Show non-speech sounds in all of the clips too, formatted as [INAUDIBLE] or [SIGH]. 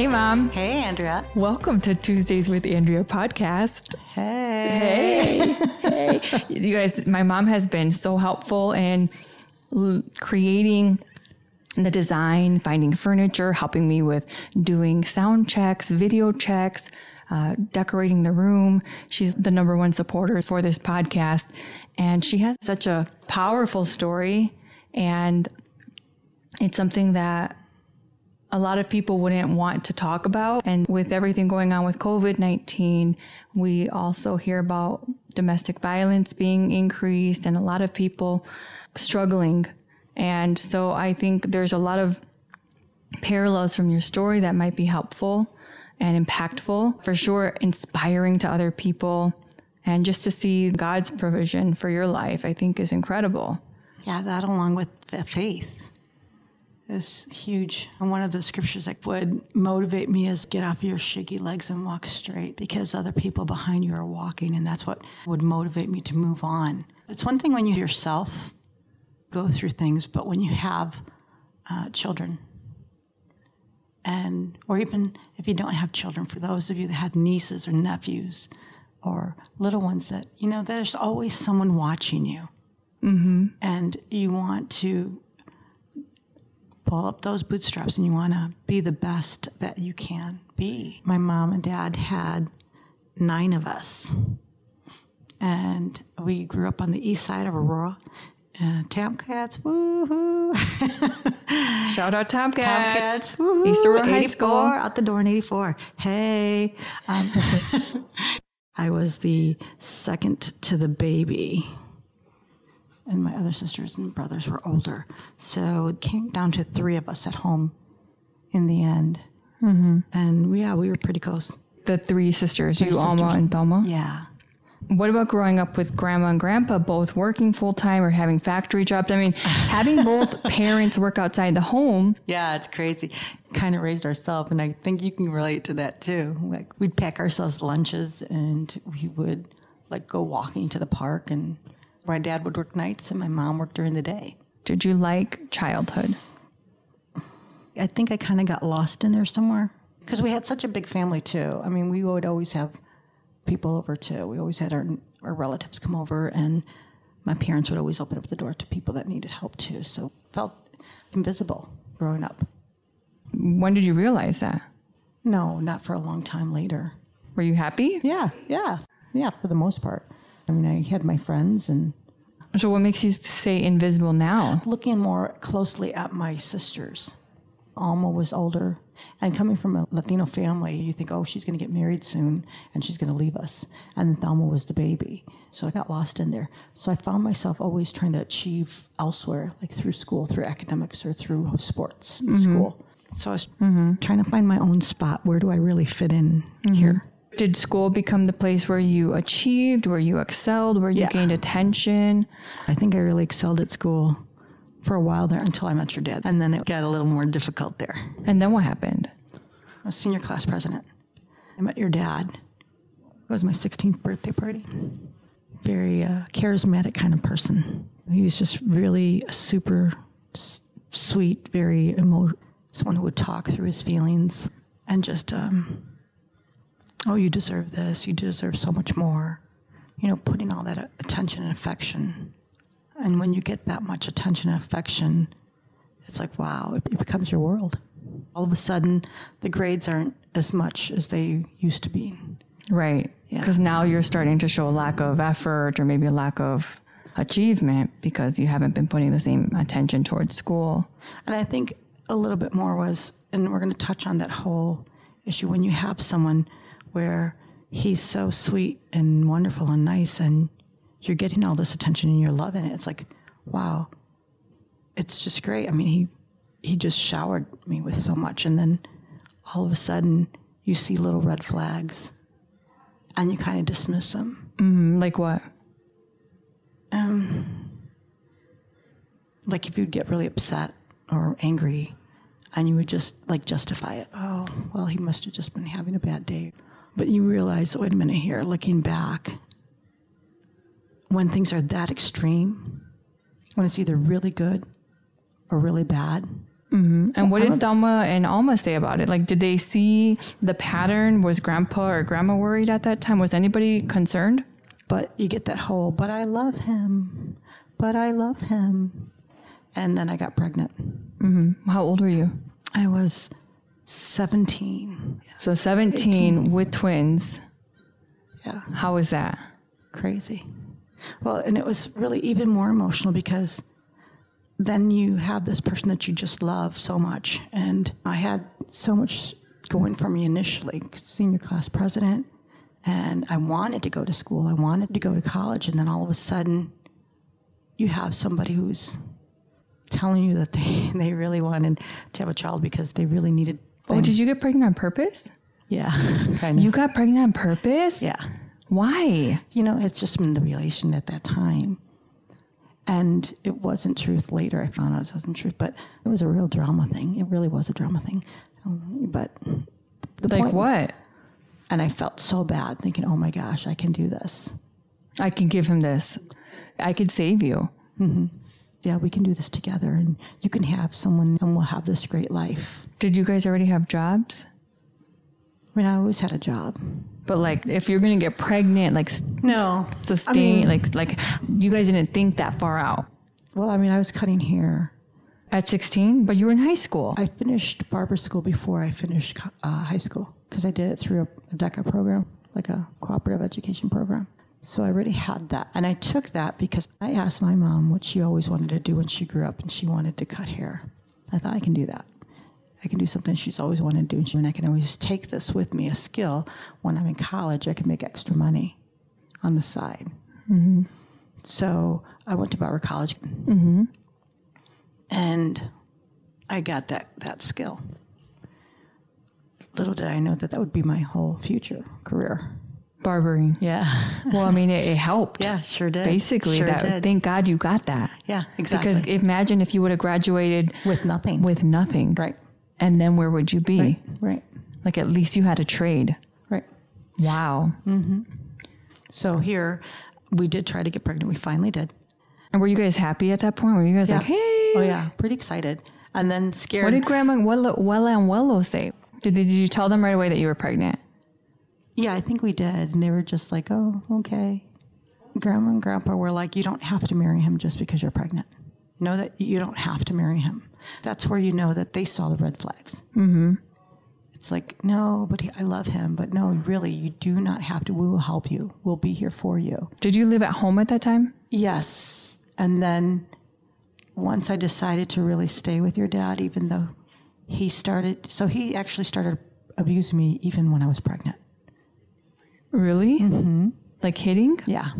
Hey, Mom. Hey, Andrea. Welcome to Tuesdays with Andrea podcast. Hey. Hey. hey. You guys, my mom has been so helpful in creating the design, finding furniture, helping me with doing sound checks, video checks, uh, decorating the room. She's the number one supporter for this podcast. And she has such a powerful story. And it's something that a lot of people wouldn't want to talk about. And with everything going on with COVID 19, we also hear about domestic violence being increased and a lot of people struggling. And so I think there's a lot of parallels from your story that might be helpful and impactful, for sure, inspiring to other people. And just to see God's provision for your life, I think is incredible. Yeah, that along with the faith is huge. And one of the scriptures that would motivate me is get off your shaky legs and walk straight because other people behind you are walking. And that's what would motivate me to move on. It's one thing when you yourself go through things, but when you have uh, children, and or even if you don't have children, for those of you that have nieces or nephews or little ones that, you know, there's always someone watching you. Mm-hmm. And you want to pull up those bootstraps and you want to be the best that you can be. My mom and dad had nine of us. And we grew up on the east side of Aurora. Uh, Tomcats, woohoo! [LAUGHS] Shout out Tomcats. Tomcats, woohoo! East Aurora High School. out the door in 84. Hey. Um, [LAUGHS] [LAUGHS] I was the second to the baby. And my other sisters and brothers were older. So it came down to three of us at home in the end. Mm-hmm. And we, yeah, we were pretty close. The three sisters, you, Alma, and Thelma. Yeah. What about growing up with grandma and grandpa both working full time or having factory jobs? I mean, [LAUGHS] having both parents work outside the home. Yeah, it's crazy. Kind of raised ourselves, and I think you can relate to that too. Like we'd pack ourselves lunches, and we would like go walking to the park. And my dad would work nights, and my mom worked during the day. Did you like childhood? I think I kind of got lost in there somewhere because we had such a big family too. I mean, we would always have people over too. We always had our our relatives come over, and my parents would always open up the door to people that needed help too. So felt invisible growing up. When did you realize that? No, not for a long time later. Were you happy? Yeah, yeah, yeah, for the most part. I mean, I had my friends and So, what makes you say invisible now? looking more closely at my sisters. Alma was older, and coming from a Latino family, you think, oh, she's going to get married soon and she's going to leave us. And Thelma was the baby. So I got lost in there. So I found myself always trying to achieve elsewhere, like through school, through academics, or through sports in mm-hmm. school. So I was mm-hmm. trying to find my own spot. Where do I really fit in here? Did school become the place where you achieved, where you excelled, where you Yeah. gained attention? I think I really excelled at school for a while there until I met your dad. And then it got a little more difficult there. And then what happened? I was senior class president. I met your dad. It was my 16th birthday party. Very uh, charismatic kind of person. He was just really a super s- sweet, very emo. Someone who would talk through his feelings and just, um, oh, you deserve this. You deserve so much more. You know, putting all that attention and affection. And when you get that much attention and affection, it's like, wow, it, it becomes your world. All of a sudden, the grades aren't as much as they used to be. Right. Yeah. Because now you're starting to show a lack of effort or maybe a lack of achievement because you haven't been putting the same attention towards school. And I think a little bit more was, and we're going to touch on that whole issue when you have someone where he's so sweet and wonderful and nice, and you're getting all this attention and you're loving it. It's like, wow, it's just great. I mean, he he just showered me with so much, and then all of a sudden you see little red flags, and you kind of dismiss them. Mm, Like what? like if you'd get really upset or angry and you would just like justify it oh well he must have just been having a bad day but you realize wait a minute here looking back when things are that extreme when it's either really good or really bad mm-hmm. And what did Thelma and Alma say about it? Like, did they see the pattern? Was grandpa or grandma worried at that time? Was anybody concerned? But you get that whole, but I love him, but I love him. And then I got pregnant. Mm-hmm. How old were you? I was 17. So 17 with twins. Yeah, How was that? crazy. Well, and it was really even more emotional because then you have this person that you just love so much. And I had so much going for me initially, senior class president, and I wanted to go to school, I wanted to go to college, and then all of a sudden, you have somebody who's telling you that they, [LAUGHS] they really wanted to have a child because they really needed. Oh, did you get pregnant on purpose? Yeah, kind of. You got pregnant on purpose? yeah. Why? you know, it's just manipulation at that time. And it wasn't truth later. I found out it wasn't truth, but it was a real drama thing. It really was a drama thing. Um, But the Like point- what? And I felt so bad thinking, oh my gosh, I can do this. I can give him this. I could save you. Yeah, we can do this together and you can have someone and we'll have this great life. Did you guys already have jobs? I mean, I always had a job. But like, if you're gonna get pregnant, like No. sustain, I mean- like like you guys didn't think that far out Well, I mean, I was cutting hair. at 16, but you were in high school. I finished barber school before I finished uh, high school because I did it through a, a DECA program, like a cooperative education program. So I already had that. And I took that because I asked my mom what she always wanted to do when she grew up, and she wanted to cut hair. I thought I can do that. I can do something she's always wanted to do, and she- and I can always take this with me, a skill. When I'm in college, I can make extra money on the side. Mm-hmm. So I went to Barber College, mm-hmm. and I got that that skill. Little did I know that that would be my whole future career. Barbering. Yeah, Well, I mean, it, it helped. yeah, sure did. Basically, sure that. did. Thank God you got that. yeah, exactly. Because imagine if you would have graduated with nothing, with nothing, right, and then where would you be? right, right, Like at least you had a trade. right. Wow. Mm-hmm. So here, we did try to get pregnant. We finally did. And were you guys happy at that point? Were you guys like, hey? oh yeah, pretty excited, and then scared. What did Grandma Wella, Wella and Wello say? Did, did you tell them right away that you were pregnant? Yeah, I think we did. And they were just like, oh, okay. Grandma and Grandpa were like, you don't have to marry him just because you're pregnant. Know that you don't have to marry him. That's where you know that they saw the red flags. Mm-hmm. It's like, no, but he, I love him. But no, really, you do not have to. We will help you. We'll be here for you. Did you live at home at that time? Yes. And then once I decided to really stay with your dad, even though he started, so he actually started abusing me even when I was pregnant. Really? Mm-hmm. Like hitting? Yeah.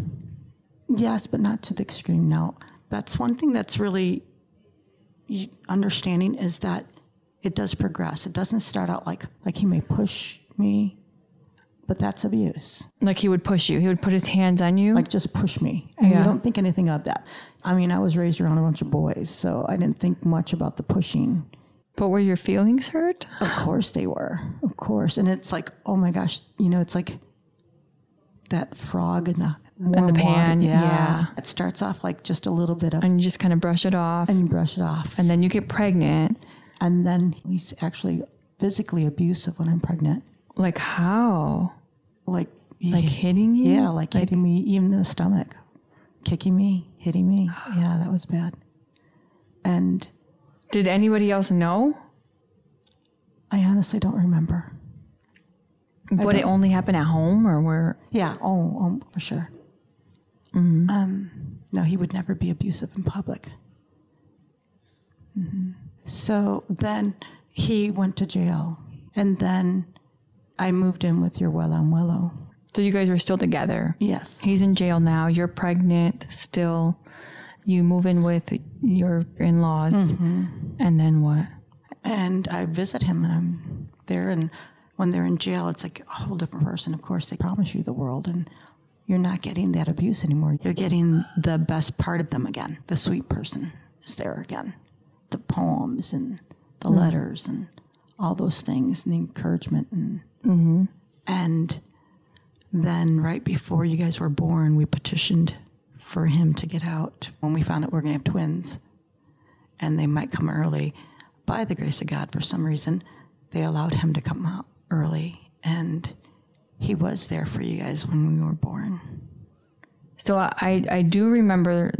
Yes, but not to the extreme. Now, that's one thing that's really understanding is that it does progress. It doesn't start out like like he may push me, but that's abuse. Like he would push you. He would put his hands on you. Like just push me, and Yeah. you don't think anything of that. I mean, I was raised around a bunch of boys, so I didn't think much about the pushing. but were your feelings hurt? Of course they were. Of course. And it's like, oh my gosh, you know, it's like that frog in the warm water. pan, yeah. It starts off like just a little bit of And you just kind of brush it off. and you brush it off. and then you get pregnant. And then he's actually physically abusive when I'm pregnant. Like how? Like Like hitting you? Yeah, like, hitting me even in the stomach. Kicking me, hitting me. [SIGHS] Yeah, that was bad. And Did anybody else know? I honestly don't remember. But it only happened at home or where? Yeah, oh, oh for sure. Um, no, he would never be abusive in public. Mhm. So then he went to jail, and then I moved in with your Wella and Willow. So you guys were still together. Yes. He's in jail now. You're pregnant still. You move in with your in laws. And then what? And I visit him, and I'm there. And when they're in jail, it's like a whole different person. Of course, they promise you the world, and you're not getting that abuse anymore. You're getting the best part of them again. The sweet person is there again. The poems and the mm-hmm. letters and all those things, and the encouragement. And, mm-hmm. and then, right before you guys were born, we petitioned for him to get out when we found out we are going to have twins and they might come early. by the grace of God, for some reason, they allowed him to come out early. And he was there for you guys when we were born. So I, I do remember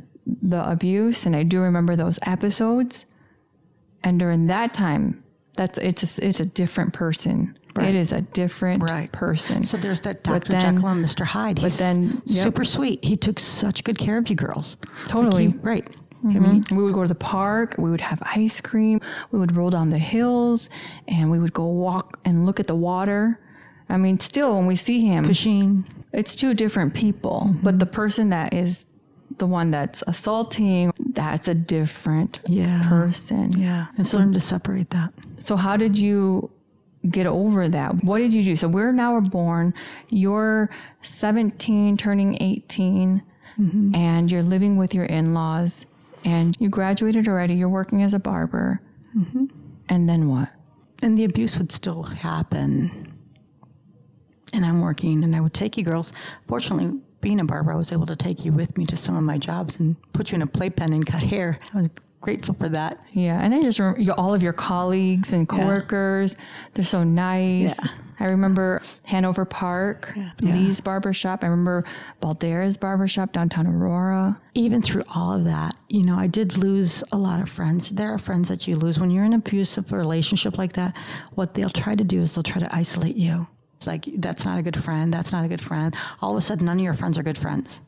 the abuse and I do remember those episodes. And during that time, that's it's a, it's a different person. Right. It is a different Right. person. So there's that Dr. then- Jekyll and Mr. Hyde. He's then- yep. super sweet. He took such good care of you girls. Totally. Like he- right. I mean, mm-hmm. we would go to the park, we would have ice cream, we would roll down the hills, and we would go walk and look at the water. I mean, still, when we see him, fishing. it's two different people, mm-hmm. but the person that is the one that's assaulting, that's a different Yeah. person. Yeah. And learn to separate that. So how did you get over that? What did you do? So we're now born. You're 17, turning 18, mm-hmm. and you're living with your in-laws, and you graduated already. You're working as a barber, mm-hmm. and then what? and the abuse would still happen. And I'm working, and I would take you girls. Fortunately, being a barber, I was able to take you with me to some of my jobs and put you in a playpen and cut hair. I was grateful for that. Yeah, and I just remember all of your colleagues and coworkers. They're so nice. Yeah. I remember Hanover Park, Yeah. Lee's barbershop. I remember Baldera's barbershop downtown Aurora. Even through all of that, you know, I did lose a lot of friends. There are friends that you lose when you're in an abusive relationship like that. What they'll try to do is they'll try to isolate you. It's like that's not a good friend. That's not a good friend. All of a sudden, none of your friends are good friends.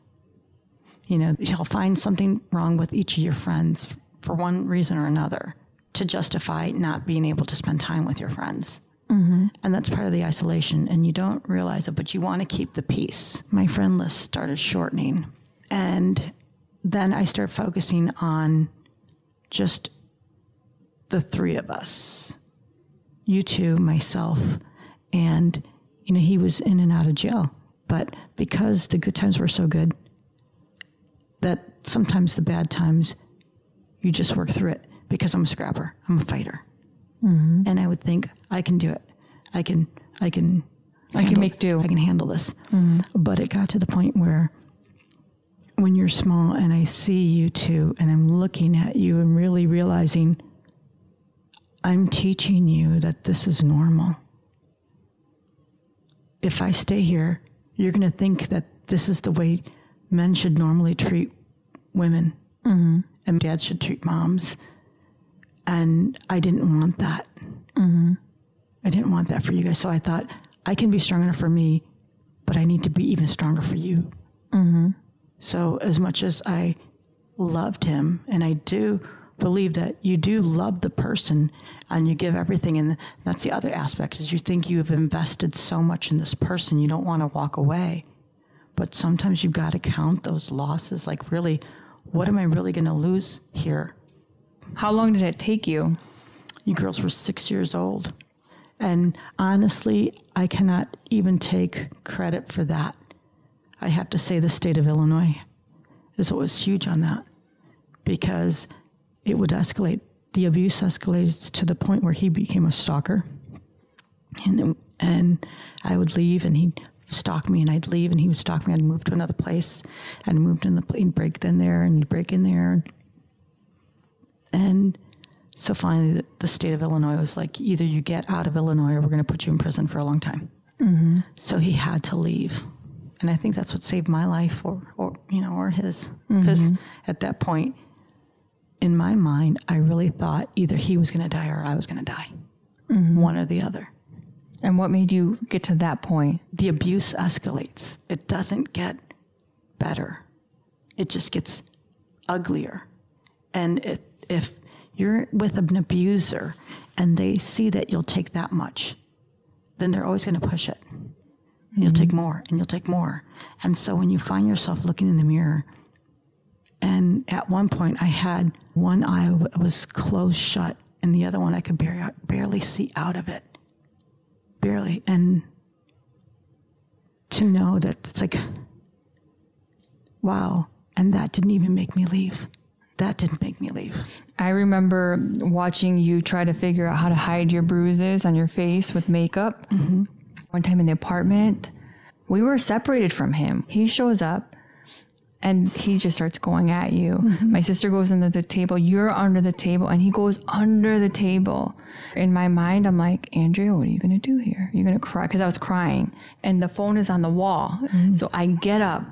You know, you'll find something wrong with each of your friends for one reason or another to justify not being able to spend time with your friends. Mm-hmm. And that's part of the isolation. And you don't realize it, but you want to keep the peace. My friend list started shortening. And then I start focusing on just the three of us you two, myself, and, you know, he was in and out of jail. But because the good times were so good, that sometimes the bad times, you just work through it because I'm a scrapper, I'm a fighter. Mm-hmm. And I would think, I can do it. I can, I can, I can make do. I can handle this. Mm-hmm. But it got to the point where when you're small and I see you two and I'm looking at you and really realizing I'm teaching you that this is normal. If I stay here, you're going to think that this is the way men should normally treat women mm-hmm. And dads should treat moms. And I didn't want that. Mm-hmm. I didn't want that for you guys. So I thought, I can be strong enough for me, but I need to be even stronger for you. Mm-hmm. So, as much as I loved him, and I do believe that you do love the person and you give everything, and that's the other aspect is you think you have invested so much in this person, you don't want to walk away. But sometimes you've got to count those losses. Like, really, what am I really going to lose here? How long did it take you? You girls were six years old. And honestly, I cannot even take credit for that. I have to say the state of Illinois is what was huge on that because it would escalate. The abuse escalates to the point where he became a stalker. And, and I would leave and he'd stalk me and I'd leave and he would stalk me. I'd move to another place. I'd moved in the plane, break in there and he'd break in there. And so finally, the, the state of Illinois was like, either you get out of Illinois or we're going to put you in prison for a long time. Mm-hmm. So he had to leave. And I think that's what saved my life or, or you know, or his. Mm-hmm. Because at that point, in my mind, I really thought either he was going to die or I was going to die. Mm-hmm. One or the other. And what made you get to that point? The abuse escalates. It doesn't get better. It just gets uglier. And it, if you're with an abuser and they see that you'll take that much, then they're always going to push it. You'll take mm-hmm. more and you'll take more. And so when you find yourself looking in the mirror, and at one point I had one eye was closed shut and the other one I could barely, barely see out of it. Barely. And to know that it's like, wow. And that didn't even make me leave. That didn't make me leave. I remember watching you try to figure out how to hide your bruises on your face with makeup. Mm-hmm. One time in the apartment, we were separated from him. He shows up and he just starts going at you. Mm-hmm. My sister goes under the table, you're under the table, and he goes under the table. In my mind, I'm like, Andrea, what are you gonna do here? You're gonna cry because I was crying, and the phone is on the wall. Mm-hmm. So I get up,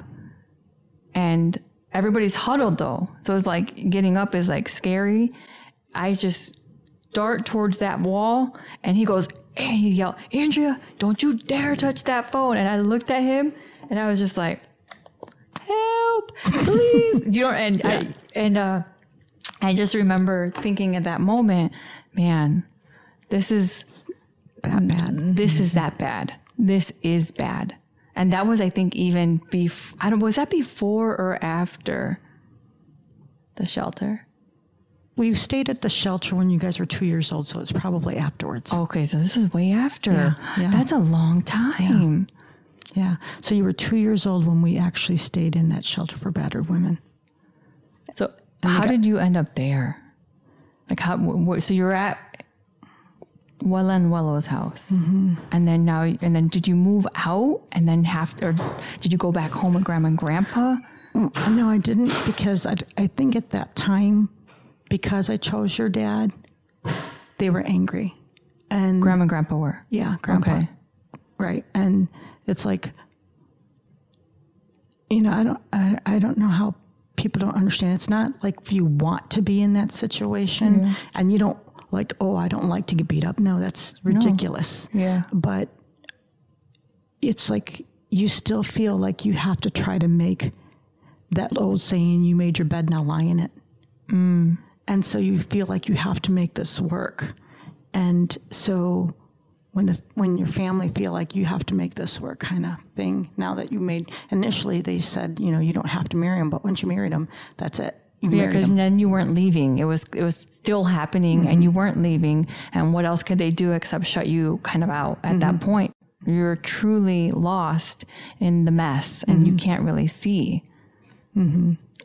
and everybody's huddled though. So it's like getting up is like scary. I just dart towards that wall, and he goes, and he yelled, Andrea, don't you dare touch that phone. And I looked at him, and I was just like, help, please. [LAUGHS] you know, and I, and uh, I just remember thinking at that moment, man, this is That bad. this is that bad. This is bad. And that was, I think, even before. I don't. Was that before or after the shelter? We stayed at the shelter when you guys were two years old, so it's probably afterwards. Okay, so this was way after. Yeah, yeah. That's a long time. Yeah. So you were two years old when we actually stayed in that shelter for battered women. So how did you end up there? Like how? wh- so you're at Wella and Wello's house, Mm-hmm. and then now, and then did you move out, and then have, or did you go back home with grandma and grandpa? Mm, No, I didn't because I, I think at that time, because I chose your dad, they were angry. And Grandma and grandpa were. yeah, grandpa. Okay. Right. And it's like, you know, I don't, I, I don't know how people don't understand. It's not like if you want to be in that situation and you don't like, oh, I don't like to get beat up. No, that's ridiculous. Yeah. But it's like you still feel like you have to try to make that old saying, you made your bed, now lie in it. Mm. And so you feel like you have to make this work. And so when the when your family feel like you have to make this work kind of thing, now that you made initially they said, you know, you don't have to marry him, but once you married him, that's it. You Yeah, because then you weren't leaving. It was it was still happening, and mm-hmm. you weren't leaving. And what else could they do except shut you kind of out at that mm-hmm. point? You're truly lost in the mess, and you mm-hmm. can't really see.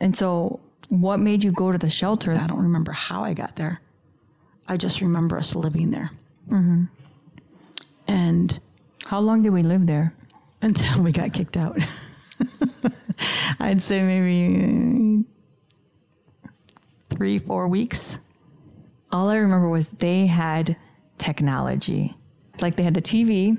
And so, what made you go to the shelter? I don't remember how I got there. I just remember us living there. And How long did we live there? until we got kicked out. [LAUGHS] I'd say maybe uh, three, four weeks. all I remember was they had technology. Like they had the TV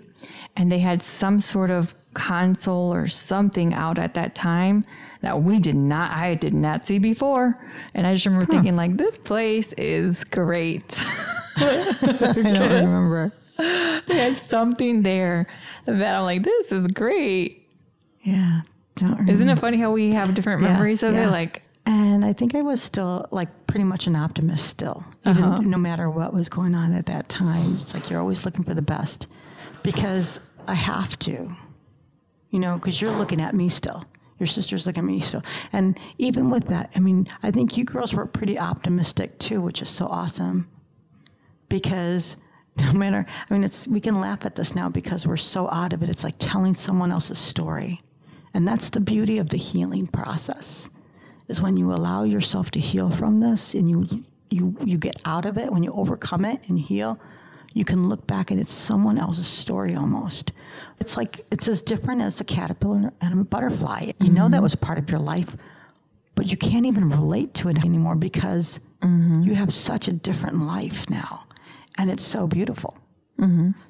and they had some sort of console or something out at that time that we did not, I did not see before. And I just remember thinking, like, this place is great. [LAUGHS] [LAUGHS] I don't remember. [LAUGHS] had something there that I'm like, this is great. Yeah, don't remember. Isn't it funny how we have different Yeah, memories of yeah. it? Like, And I think I was still like pretty much an optimist still, even uh-huh. no matter what was going on at that time. It's like you're always looking for the best because I have to, you know, because you're looking at me still. Your sister's looking at me still. And even with that, I mean, I think you girls were pretty optimistic too, which is so awesome because [LAUGHS] no matter, I mean, it's, we can laugh at this now because we're so out of it. It's like telling someone else's story. And that's the beauty of the healing process is when you allow yourself to heal from this and you you you get out of it when you overcome it and heal you can look back and it's someone else's story almost. It's like it's as different as a caterpillar and a butterfly. You know that mm-hmm. was part of your life but you can't even relate to it anymore because mm-hmm. you have such a different life now and it's so beautiful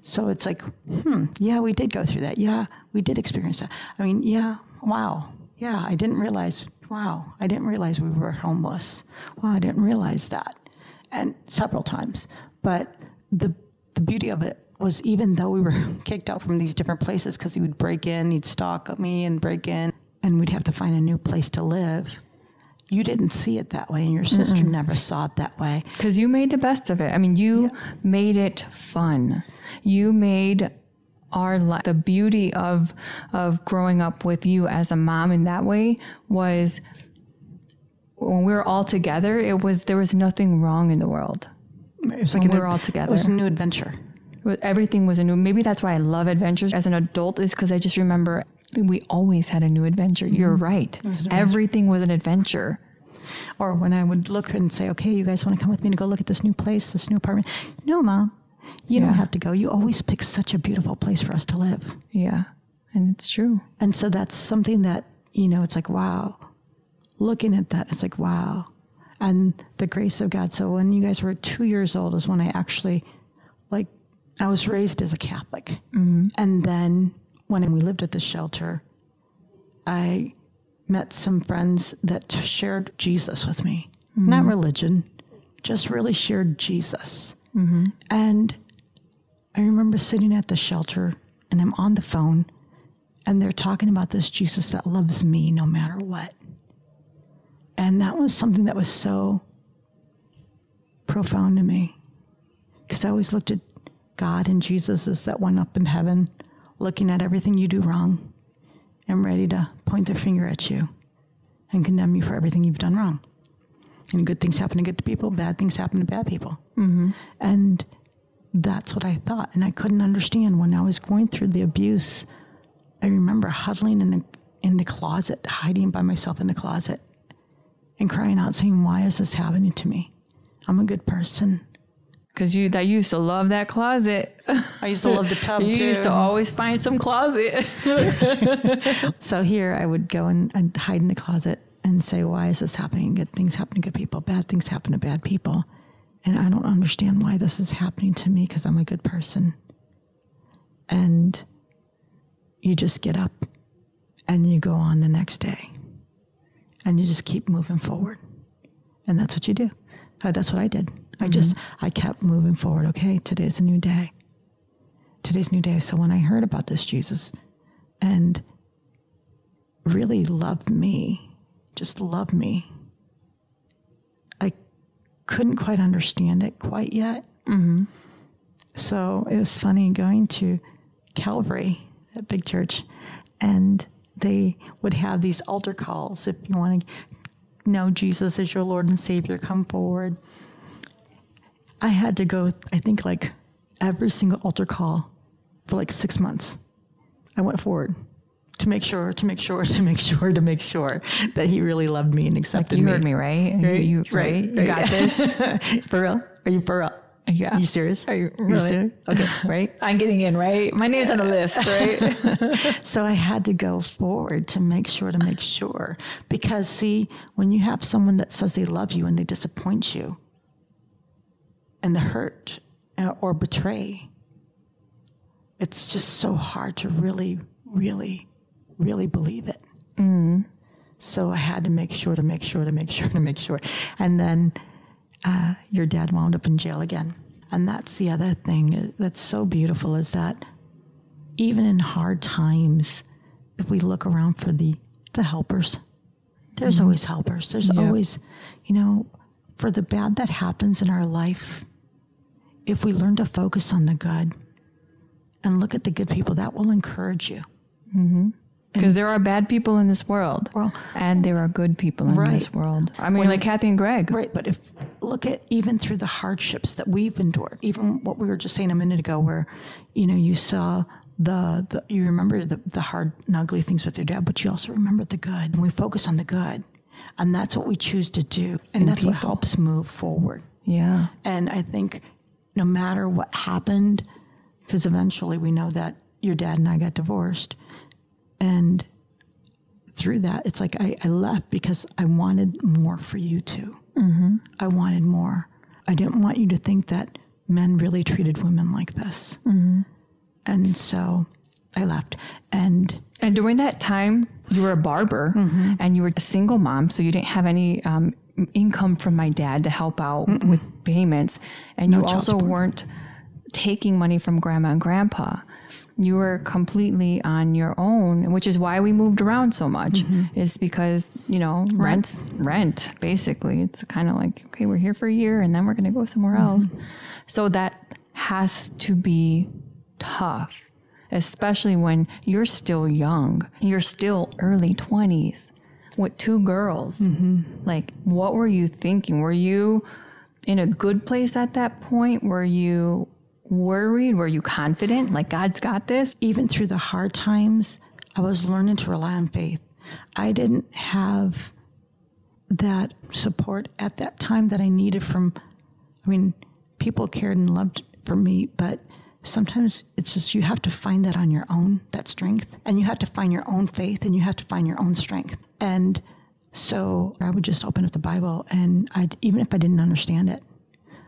so it's like, hmm, yeah, we did go through that. Yeah, we did experience that. I mean, yeah, wow. Yeah, I didn't realize, wow, I didn't realize we were homeless. Wow, I didn't realize that. And several times. But the, the beauty of it was even though we were [LAUGHS] kicked out from these different places because he would break in, he'd stalk me and break in, and we'd have to find a new place to live. You didn't see it that way, and your sister never saw it that way. Because you made the best of it. I mean, you made it fun. You made our life the beauty of of growing up with you as a mom in that way was when we were all together. It was there was nothing wrong in the world. It was like we were all together It was a new adventure. Everything was a new. Maybe that's why I love adventures as an adult is because I just remember we always had a new adventure. You're mm-hmm. right. Everything was an adventure. Or when I would look and say, okay, you guys want to come with me to go look at this new place, this new apartment? No, mom, you Yeah. don't have to go. You always pick such a beautiful place for us to live. Yeah, and it's true. And so that's something that, you know, it's like, wow, looking at that, it's like, wow. And the grace of God. So when you guys were two years old is when I actually, like, I was raised as a Catholic. Mm-hmm. And then when we lived at the shelter, I met some friends that shared Jesus with me. Mm-hmm. Not religion, just really shared Jesus. Mm-hmm. And I remember sitting at the shelter and I'm on the phone and they're talking about this Jesus that loves me no matter what. And that was something that was so profound to me because I always looked at God and Jesus as that one up in heaven, looking at everything you do wrong and ready to point their finger at you and condemn you for everything you've done wrong. And good things happen to good people, bad things happen to bad people. Mm-hmm. And that's what I thought. And I couldn't understand when I was going through the abuse. I remember huddling in, a, in the closet, hiding by myself in the closet, and crying out, saying, Why is this happening to me? I'm a good person. Because you that you used to love that closet. I used to love the tub [LAUGHS] you too. used to always find some closet. [LAUGHS] So here I would go and, and hide in the closet and say, Why is this happening? Good things happen to good people, bad things happen to bad people. And I don't understand why this is happening to me because I'm a good person. And you just get up and you go on the next day and you just keep moving forward. And that's what you do. Uh, that's what I did. I just, I kept moving forward. Okay, today's a new day. Today's a new day. So when I heard about this Jesus and really loved me, just loved me. I couldn't quite understand it quite yet. Mm-hmm. So it was funny going to Calvary, that big church, and they would have these altar calls. If you want to know Jesus as your Lord and Savior, come forward. I had to go, I think, like every single altar call for like six months. I went forward to make sure, to make sure, [LAUGHS] to make sure, to make sure that he really loved me and accepted you me. heard me, right? You, Right, you, right, right? You got this. [LAUGHS] For real? Are you for real? Yeah. Are you serious? Are you You really? serious? Okay, [LAUGHS] right? I'm getting in, right? My name's on the list, right? So I had to go forward to make sure to make sure. Because, see, when you have someone that says they love you and they disappoint you and the hurt uh, or betray, it's just so hard to really, really, really believe it. So I had to make sure to make sure to make sure to make sure. And then uh, your dad wound up in jail again. And that's the other thing uh, that's so beautiful is that even in hard times, if we look around for the the helpers, there's always helpers. There's Yeah. always, you know, for the bad that happens in our life, if we learn to focus on the good and look at the good people, that will encourage you. Mm-hmm. Because there are bad people in this world, Well- and there are good people in Right. this world. I mean, When- like Kathy and Greg. Right, but if look at even through the hardships that we've endured, even what we were just saying a minute ago, where you know you saw the, the you remember the, the hard and ugly things with your dad, but you also remember the good, and we focus on the good, and that's what we choose to do, and that's what helps move forward. Yeah. And I think no matter what happened, because eventually we know that your dad and I got divorced. And through that, it's like I, I left because I wanted more for you too. Mm-hmm. I wanted more. I didn't want you to think that men really treated women like this. Mm-hmm. And so I left. And And during that time, you were a barber Mm-hmm. and you were a single mom, so you didn't have any um, income from my dad to help out with payments. And you also support. weren't taking money from grandma and grandpa. You were completely on your own, which is why we moved around so much, Mm-hmm. is because, you know, rent's rent, basically. It's kind of like, okay, we're here for a year and then we're going to go somewhere Mm-hmm. else. So that has to be tough especially when you're still young. You're still early 20s with two girls. Mm-hmm. Like, what were you thinking? Were you in a good place at that point? Were you worried? Were you confident? Like, God's got this? even through the hard times, I was learning to rely on faith. I didn't have that support at that time that I needed from, I mean, people cared and loved for me, but sometimes it's just you have to find that on your own, that strength, and you have to find your own faith and you have to find your own strength. And So I would just open up the Bible, and I even if I didn't understand it,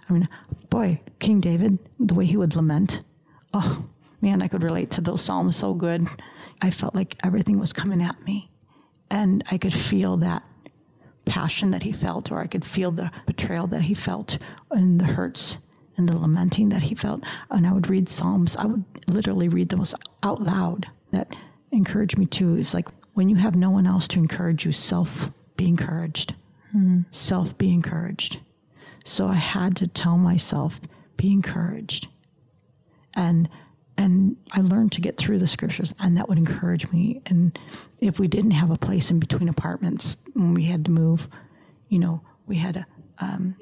I mean, boy, King David, the way he would lament, oh man, I could relate to those psalms so good. I felt like everything was coming at me, and I could feel that passion that he felt, or I could feel the betrayal that he felt, and the hurts and the lamenting that he felt. And I would read Psalms. I would literally read those out loud. That encouraged me too. Is like when you have no one else to encourage you, self be encouraged. Mm-hmm. Self be encouraged. So I had to tell myself, be encouraged. And and I learned to get through the scriptures, and that would encourage me. And if we didn't have a place in between apartments when we had to move, you know, we had a, um,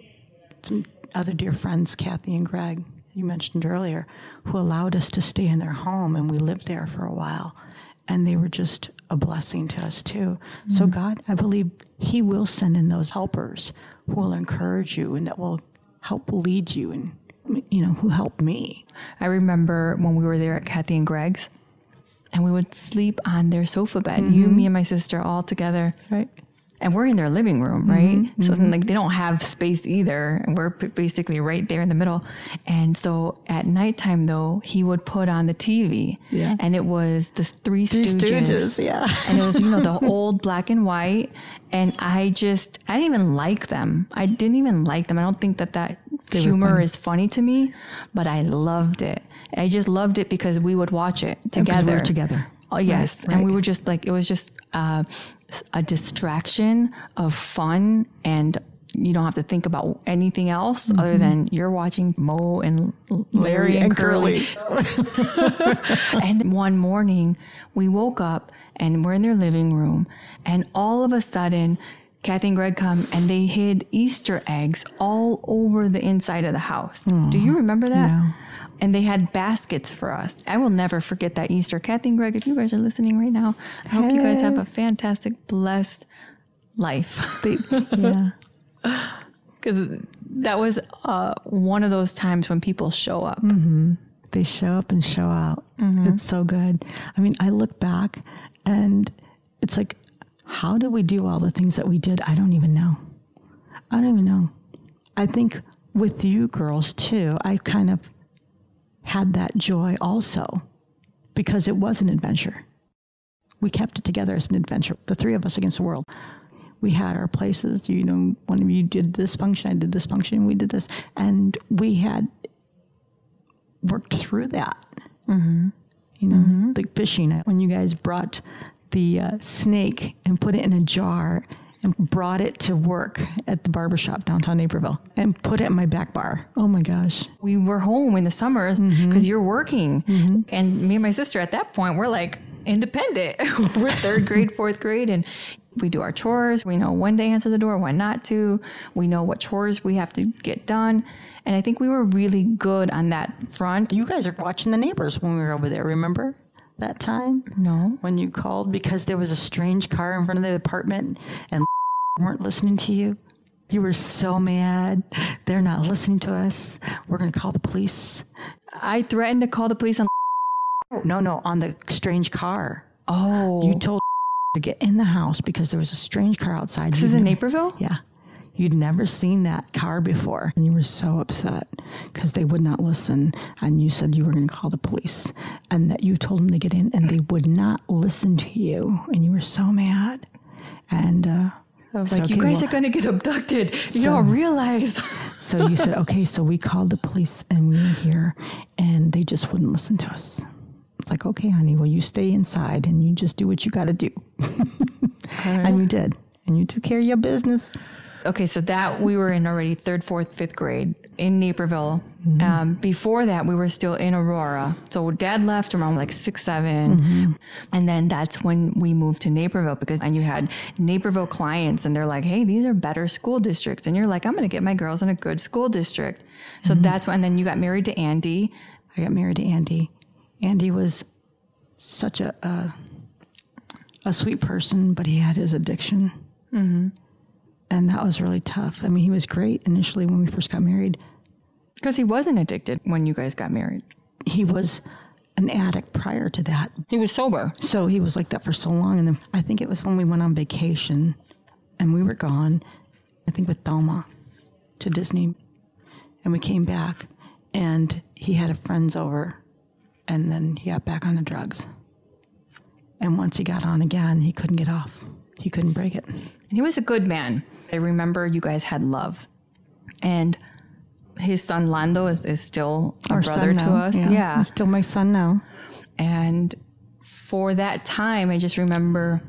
some other dear friends, Kathy and Greg, you mentioned earlier, who allowed us to stay in their home, and we lived there for a while. And they were just a blessing to us too. Mm-hmm. So God, I believe He will send in those helpers who will encourage you and that will help lead you and you know, who helped me. I remember when we were there at Kathy and Greg's, and we would sleep on their sofa bed. Mm-hmm. You, me, and my sister all together. Right. And we're in their living room, right? Mm-hmm. So mm-hmm. like they don't have space either, and we're basically right there in the middle. And so at nighttime, though, he would put on the TV, yeah. and it was the Three, Three Stooges, Stooges yeah. and it was you know the old black and white. And I just I didn't even like them. I didn't even like them. I don't think that that they humor is funny to me, but I loved it. I just loved it because we would watch it together. We together. Oh yes, right, right. and we were just like it was just uh, a distraction of fun, and you don't have to think about anything else mm-hmm. other than you're watching Moe and Larry, Larry and, and Curly. Curly. [LAUGHS] and one morning we woke up and we're in their living room, and all of a sudden Kathy and Greg come and they hid Easter eggs all over the inside of the house. Aww. Do you remember that? No. And they had baskets for us. I will never forget that Easter. Kathy and Greg, if you guys are listening right now, I hope you guys have a fantastic, blessed life. [LAUGHS] yeah. [LAUGHS] Because that was uh, one of those times when people show up. Mm-hmm. They show up and show out. Mm-hmm. It's so good. I mean, I look back and it's like how did we do all the things that we did? I don't even know. I don't even know. I think with you girls too, I kind of had that joy also because it was an adventure. We kept it together as an adventure, the three of us against the world. We had our places, you know, one of you did this function, I did this function, we did this. And we had worked through that. Mm-hmm. You know, mm-hmm. like fishing, when you guys brought the uh, snake and put it in a jar and brought it to work at the barbershop downtown Naperville and put it in my back bar. Oh my gosh. We were home in the summers because mm-hmm. you're working. Mm-hmm. And me and my sister at that point, we're like independent. [LAUGHS] we're third grade, fourth grade, and we do our chores. We know when to answer the door, when not to. We know what chores we have to get done. And I think we were really good on that front. You guys are watching the neighbors when we were over there, remember? That time? No. When you called because there was a strange car in front of the apartment and [LAUGHS] weren't listening to you? You were so mad. They're not listening to us. We're going to call the police. I threatened to call the police on. No, no, on the strange car. Oh. You told [LAUGHS] to get in the house because there was a strange car outside. This you is in Naperville? Yeah. You'd never seen that car before. And you were so upset because they would not listen. And you said you were going to call the police and that you told them to get in and they would not listen to you. And you were so mad. And, uh, I was like, okay, you guys well, are going to get abducted. You so, don't realize. [LAUGHS] so you said, okay, so we called the police and we were here and they just wouldn't listen to us. It's like, okay, honey, well, you stay inside and you just do what you got to do. [LAUGHS] and you did. And you took care of your business okay, so that we were in already third, fourth, fifth grade in Naperville. Mm-hmm. Um, before that, we were still in Aurora. So dad left around like six, 7 mm-hmm. And then that's when we moved to Naperville because, and you had Naperville clients and they're like, hey, these are better school districts. And you're like, I'm going to get my girls in a good school district. So mm-hmm. that's when, and then you got married to Andy. I got married to Andy. Andy was such a, a, a sweet person, but he had his addiction. And that was really tough. I mean, he was great initially when we first got married. Because he wasn't addicted when you guys got married. He was an addict prior to that. He was sober. So he was like that for so long. And then I think it was when we went on vacation and we were gone, I think with Thelma to Disney. And we came back and he had a friends over and then he got back on the drugs. And once he got on again, he couldn't get off. He couldn't break it. And he was a good man. I remember you guys had love. And his son Lando is, is still a Our brother to us. Yeah. He's still my son now. And for that time, I just remember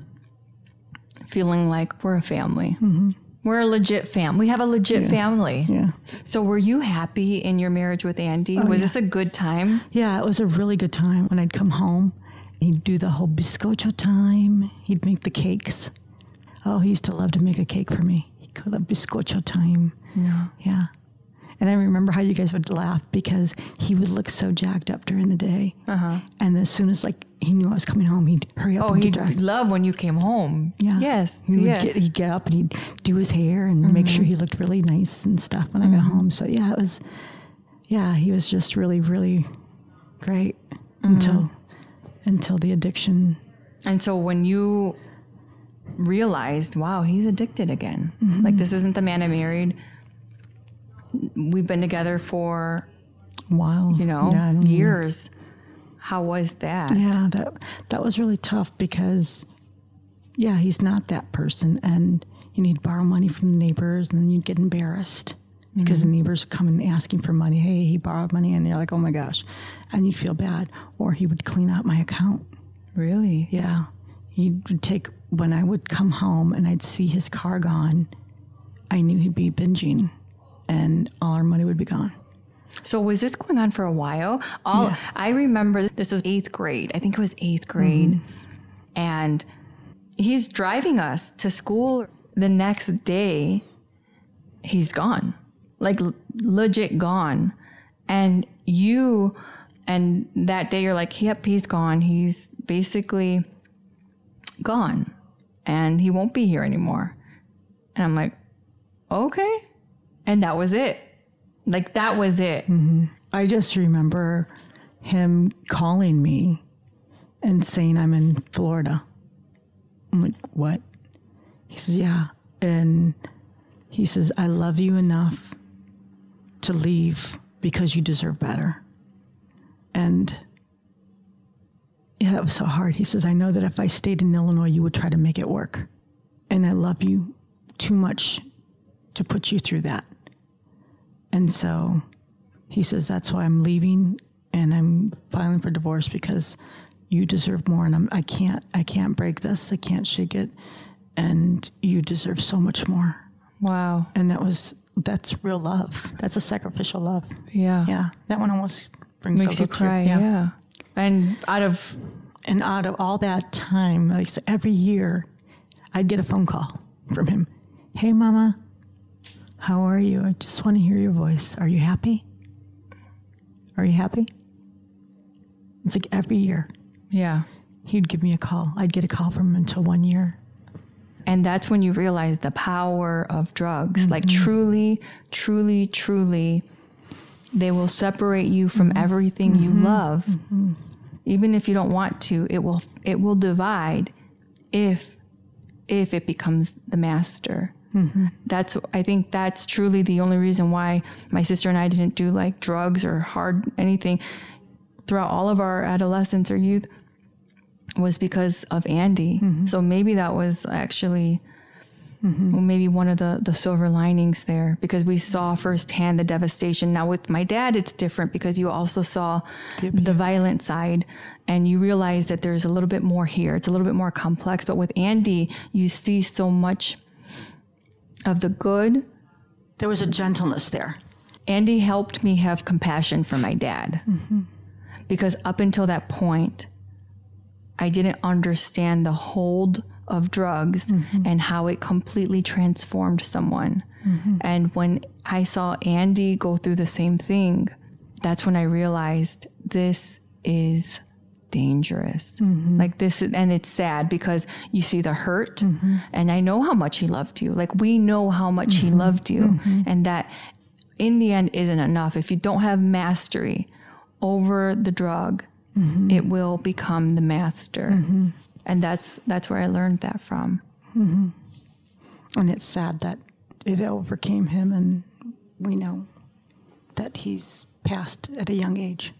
feeling like we're a family. Mm-hmm. We're a legit fam. We have a legit family. Yeah. So, were you happy in your marriage with Andy? Oh, was yeah. this a good time? Yeah, it was a really good time when I'd come home. He'd do the whole bizcocho time. He'd make the cakes. Oh, he used to love to make a cake for me. He called it bizcocho time. Yeah. Yeah. And I remember how you guys would laugh because he would look so jacked up during the day. Uh-huh. And as soon as like he knew I was coming home, he'd hurry up Oh, and he get dressed. love when you came home. Yeah. Yes. He would yeah. get he'd get up and he'd do his hair and make sure mm-hmm. he looked really nice and stuff when I got mm-hmm. home. So yeah, it was yeah, he was just really, really great until mm-hmm. Until the addiction and so when you realized, wow, he's addicted again. Mm-hmm. Like this isn't the man I married. We've been together for, while you know, yeah, don't know. years. How was that? Yeah, that that was really tough because yeah, he's not that person and you need to borrow money from the neighbors and then you'd get embarrassed because mm-hmm. the neighbors would come and asking for money. Hey, he borrowed money and you're like, Oh my gosh. And you'd feel bad. Or he would clean out my account. Really? Yeah. He would take when I would come home and I'd see his car gone, I knew he'd be binging and all our money would be gone. So was this going on for a while? All Yeah. I remember this was eighth grade. I think it was eighth mm-hmm. grade. And he's driving us to school the next day. He's gone. Like legit gone. And you and that day you're like, yep, he's gone. He's basically gone. And he won't be here anymore. And I'm like, okay. And that was it. Like that was it. Mm-hmm. I just remember him calling me and saying I'm in Florida. I'm like, what? He says, yeah. And he says, I love you enough to leave because you deserve better. And yeah, that was so hard. He says, I know that if I stayed in Illinois, you would try to make it work. And I love you too much to put you through that. And so he says, That's why I'm leaving and I'm filing for divorce because you deserve more and I'm, I can't I can't break this. I can't shake it. And you deserve so much more. Wow. And that was that's real love. That's a sacrificial love. Yeah. Yeah. That one almost brings Makes you cry. Yeah. And out of And out of all that time, like so every year, I'd get a phone call from him. Hey, Mama, how are you? I just want to hear your voice. Are you happy? Are you happy? It's like every year yeah. he'd give me a call. I'd get a call from him until one year. And that's when you realize the power of drugs. Like mm-hmm. truly, truly, truly, they will separate you from mm-hmm. everything you mm-hmm. love. Mm-hmm. Even if you don't want to, it will it will divide if if it becomes the master. That's I think that's truly the only reason why my sister and I didn't do like drugs or hard anything throughout all of our adolescence or youth was because of Andy. So maybe that was actually Mm-hmm. well, maybe one of the the silver linings there because we saw firsthand the devastation. Now with my dad, it's different because you also saw the violent side and you realize that there's a little bit more here. It's a little bit more complex. But with Andy, you see so much of the good. There was a gentleness there. Andy helped me have compassion for my dad mm-hmm. because up until that point, I didn't understand the hold of drugs mm-hmm. and how it completely transformed someone. Mm-hmm. And when I saw Andy go through the same thing, that's when I realized this is dangerous. Mm-hmm. Like this, and it's sad because you see the hurt, and I know how much he loved you. Like we know how much he loved you, and that in the end isn't enough. If you don't have mastery over the drug, it will become the master. And that's that's where I learned that from. Mm-hmm. And it's sad that it overcame him, and we know that he's passed at a young age.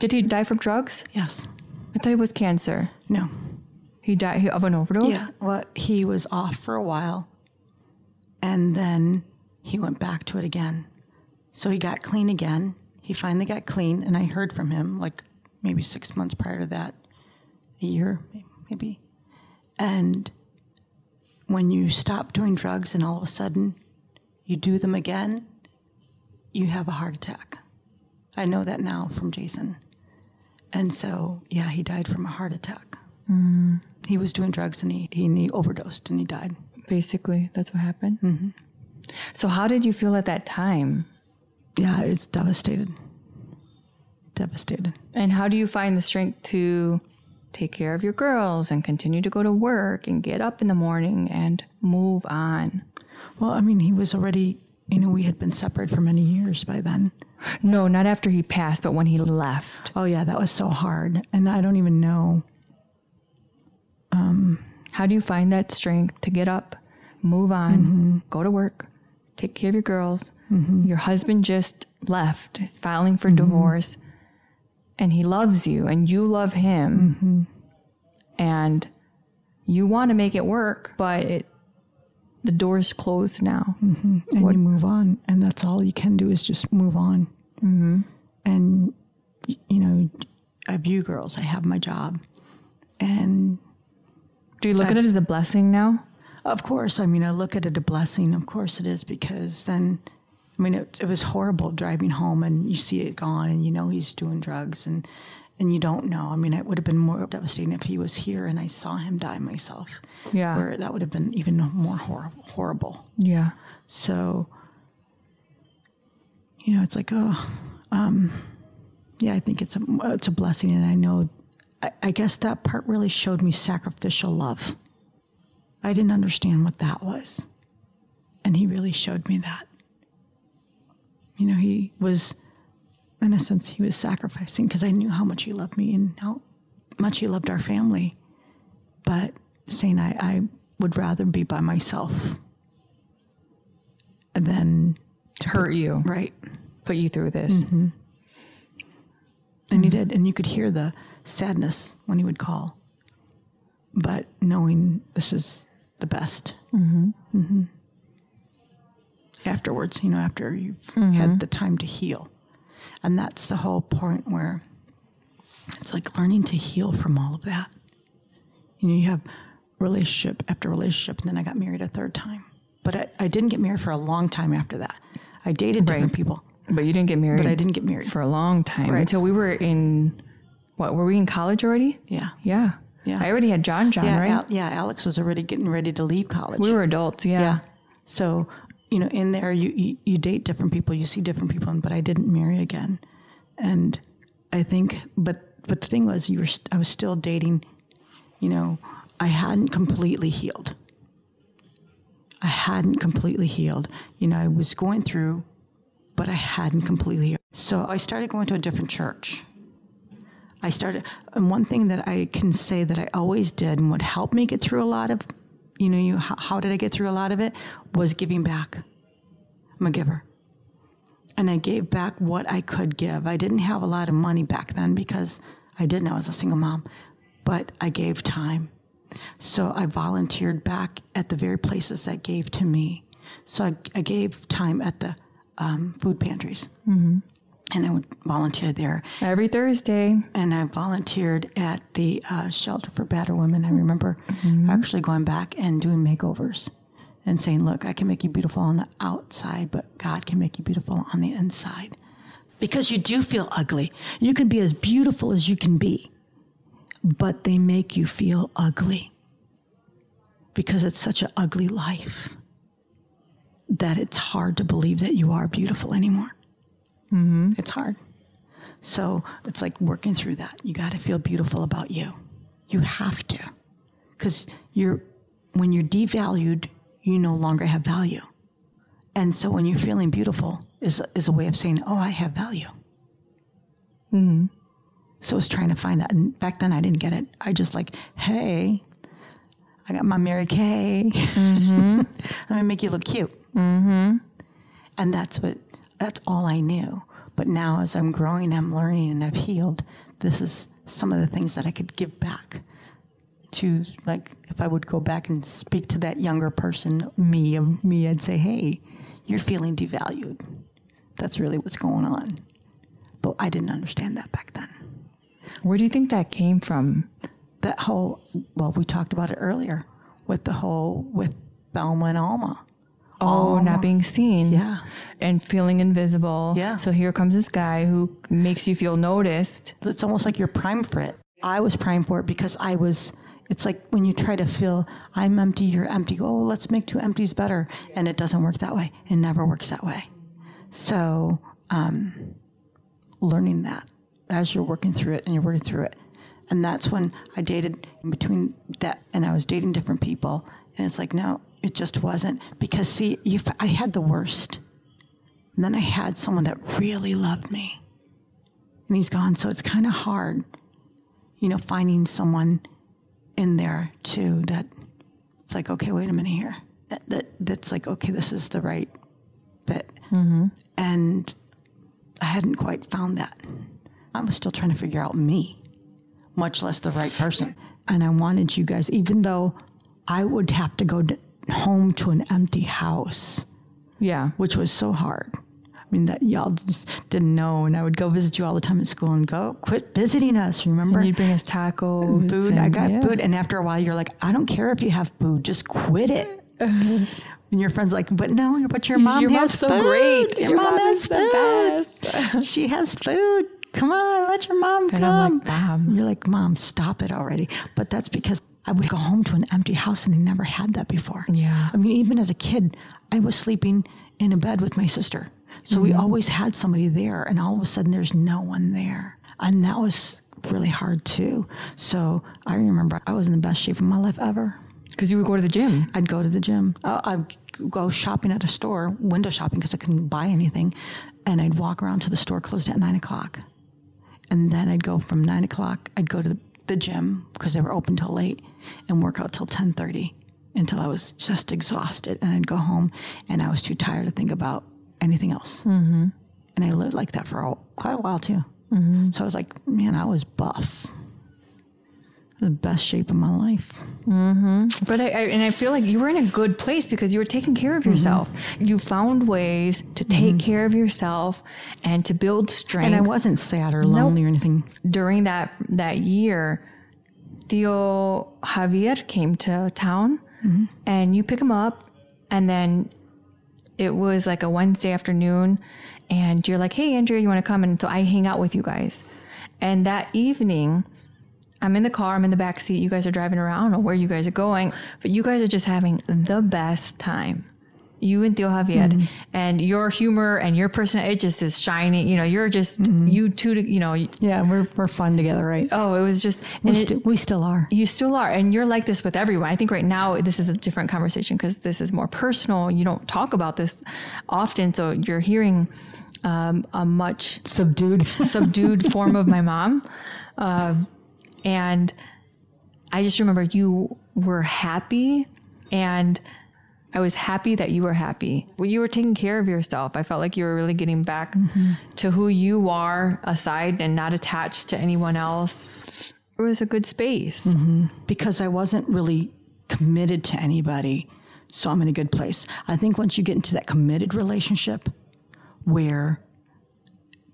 Did he die from drugs? Yes. I thought it was cancer. No. He died of an overdose? Yeah. Well, he was off for a while, and then he went back to it again. So he got clean again. He finally got clean, and I heard from him like maybe six months prior to that, a year maybe. And when you stop doing drugs and all of a sudden you do them again, you have a heart attack. I know that now from Jason. And so, yeah, he died from a heart attack. Mm. He was doing drugs and he, he, he, overdosed and he died. Basically, that's what happened. Mm-hmm. So, how did you feel at that time? Yeah, it's devastated. Devastated. And how do you find the strength to take care of your girls and continue to go to work and get up in the morning and move on? Well, I mean, he was already, you know, we had been separated for many years by then. No, not after he passed, but when he left. Oh, yeah, that was so hard. And I don't even know. Um, How do you find that strength to get up, move on, mm-hmm. go to work, take care of your girls? Mm-hmm. Your husband just left, he's filing for mm-hmm. divorce, and he loves you, and you love him. Mm-hmm. And you want to make it work, but it the door's closed now. Mm-hmm. And what? you move on. And that's all you can do is just move on. Mm-hmm. And, you know, I have you girls, I have my job. And do you look I've, at it as a blessing now? Of course. I mean, I look at it a blessing. Of course it is because then, I mean, it, it was horrible driving home and you see it gone and you know he's doing drugs and, and you don't know. I mean, it would have been more devastating if he was here and I saw him die myself. Yeah. Where that would have been even more hor- horrible. Yeah. So, you know, it's like, oh, um, yeah, I think it's a, it's a blessing. And I know, I, I guess that part really showed me sacrificial love. I didn't understand what that was. And he really showed me that. You know, he was in a sense, he was sacrificing because I knew how much he loved me and how much he loved our family. But saying I, I would rather be by myself than to hurt you. Right. Put you through this. Mm-hmm. And mm-hmm. he did. And you could hear the sadness when he would call. But knowing this is the best. Mm-hmm. Afterwards, you know, after you've had mm-hmm. the time to heal. And that's the whole point where it's like learning to heal from all of that. You know, you have relationship after relationship, and then I got married a third time. But I, I didn't get married for a long time after that. I dated different right. people. But you didn't get married. But I didn't get married for a long time right. until we were in what were we in college already? Yeah. Yeah. Yeah. I already had John John, yeah, right? Al- yeah, Alex was already getting ready to leave college. We were adults, yeah. yeah. So you know, in there, you, you, you date different people, you see different people, but I didn't marry again. And I think, but, but the thing was, you were, I was still dating, you know, I hadn't completely healed. I hadn't completely healed. You know, I was going through, but I hadn't completely healed. So I started going to a different church. I started, and one thing that I can say that I always did and what helped me get through a lot of you know, you how, how did I get through a lot of it? Was giving back. I'm a giver. And I gave back what I could give. I didn't have a lot of money back then because I didn't. I was a single mom, but I gave time. So I volunteered back at the very places that gave to me. So I, I gave time at the um, food pantries. Mm-hmm and I would volunteer there every Thursday. And I volunteered at the uh, shelter for battered women. I remember mm-hmm. actually going back and doing makeovers and saying, "Look, I can make you beautiful on the outside, but God can make you beautiful on the inside." Because you do feel ugly. You can be as beautiful as you can be, but they make you feel ugly because it's such an ugly life that it's hard to believe that you are beautiful anymore. Mm-hmm. It's hard. So it's like working through that. You got to feel beautiful about you. You have to. Because you're, when you're devalued, you no longer have value. And so when you're feeling beautiful is, is a way of saying, oh, I have value. Mm-hmm. So I was trying to find that. And back then I didn't get it. I just like, hey, I got my Mary Kay. Mm-hmm. [LAUGHS] Let me make you look cute. Mm-hmm. And that's what, that's all I knew. But now as I'm growing, I'm learning and I've healed, this is some of the things that I could give back to, like, if I would go back and speak to that younger person, me, of me, I'd say, hey, you're feeling devalued. That's really what's going on. But I didn't understand that back then. Where do you think that came from? That whole, well, we talked about it earlier with the whole, with Thelma and Alma. Oh, not being seen. Yeah. And feeling invisible. Yeah. So here comes this guy who makes you feel noticed. It's almost like you're primed for it. I was primed for it because I was, it's like when you try to feel, I'm empty, you're empty. Oh, let's make two empties better. And it doesn't work that way. It never works that way. So, um, learning that as you're working through it and you're working through it. And that's when I dated in between that and I was dating different people. And it's like, no, it just wasn't. Because, see, you, I had the worst. And then I had someone that really loved me. And he's gone. So it's kind of hard, you know, finding someone in there too that it's like, okay, wait a minute here. That, that That's like, okay, this is the right fit. Mm-hmm. And I hadn't quite found that. I was still trying to figure out me, much less the right person. And I wanted you guys, even though I would have to go home to an empty house, Yeah. which was so hard. I mean, that y'all just didn't know. And I would go visit you all the time at school and go, quit visiting us, remember? You'd bring us tacos. food. I and- got yeah. food. And after a while, you're like, I don't care if you have food, just quit it. [LAUGHS] and your friend's like, but no, but your mom Your has mom's so food. great. Your, Your mom, mom has food. the best. [LAUGHS] she has food. Come on, let your mom And come. I'm like, "Mom." You're like, Mom, stop it already. But that's because I would go home to an empty house and I never had that before. Yeah. I mean, even as a kid, I was sleeping in a bed with my sister. So we Mm-hmm. always had somebody there, and all of a sudden there's no one there. And that was really hard too. So I remember I was in the best shape of my life ever. Because you would go to the gym. I'd go to the gym. Uh, I'd go shopping at a store, window shopping because I couldn't buy anything. And I'd walk around to the store closed at nine o'clock. And then I'd go from nine o'clock, I'd go to the gym because they were open till late and work out till 1030 until I was just exhausted. And I'd go home and I was too tired to think about anything else. Mm-hmm. And I lived like that for a, quite a while too. Mm-hmm. So I was like, man, I was buff. The best shape of my life. But I, I and I feel like you were in a good place because you were taking care of yourself. You found ways to take care of yourself and to build strength. And I wasn't sad or lonely or anything. during that that year, Theo Javier came to town, mm-hmm. and you pick him up, and then it was like a Wednesday afternoon, and you're like, "Hey, Andrea, you want to come?" And so I hang out with you guys, and that evening. I'm in the car, I'm in the back seat. You guys are driving around, I don't know where you guys are going, but you guys are just having the best time. You and Theo Javier, and your humor and your person, it just is shining. You know, you're just, you two, you know, Yeah, we're, we're fun together, right? Oh, it was just, we, it- we still are. you still are. And you're like this with everyone. I think right now this is a different conversation because this is more personal. You don't talk about this often. So you're hearing um, a much Subdued. [LAUGHS] subdued form of my mom. Um, and I just remember you were happy and I was happy that you were happy. You were taking care of yourself, I felt like you were really getting back to who you are aside and not attached to anyone else. It was a good space. because I wasn't really committed to anybody. So I'm in a good place. I think once you get into that committed relationship where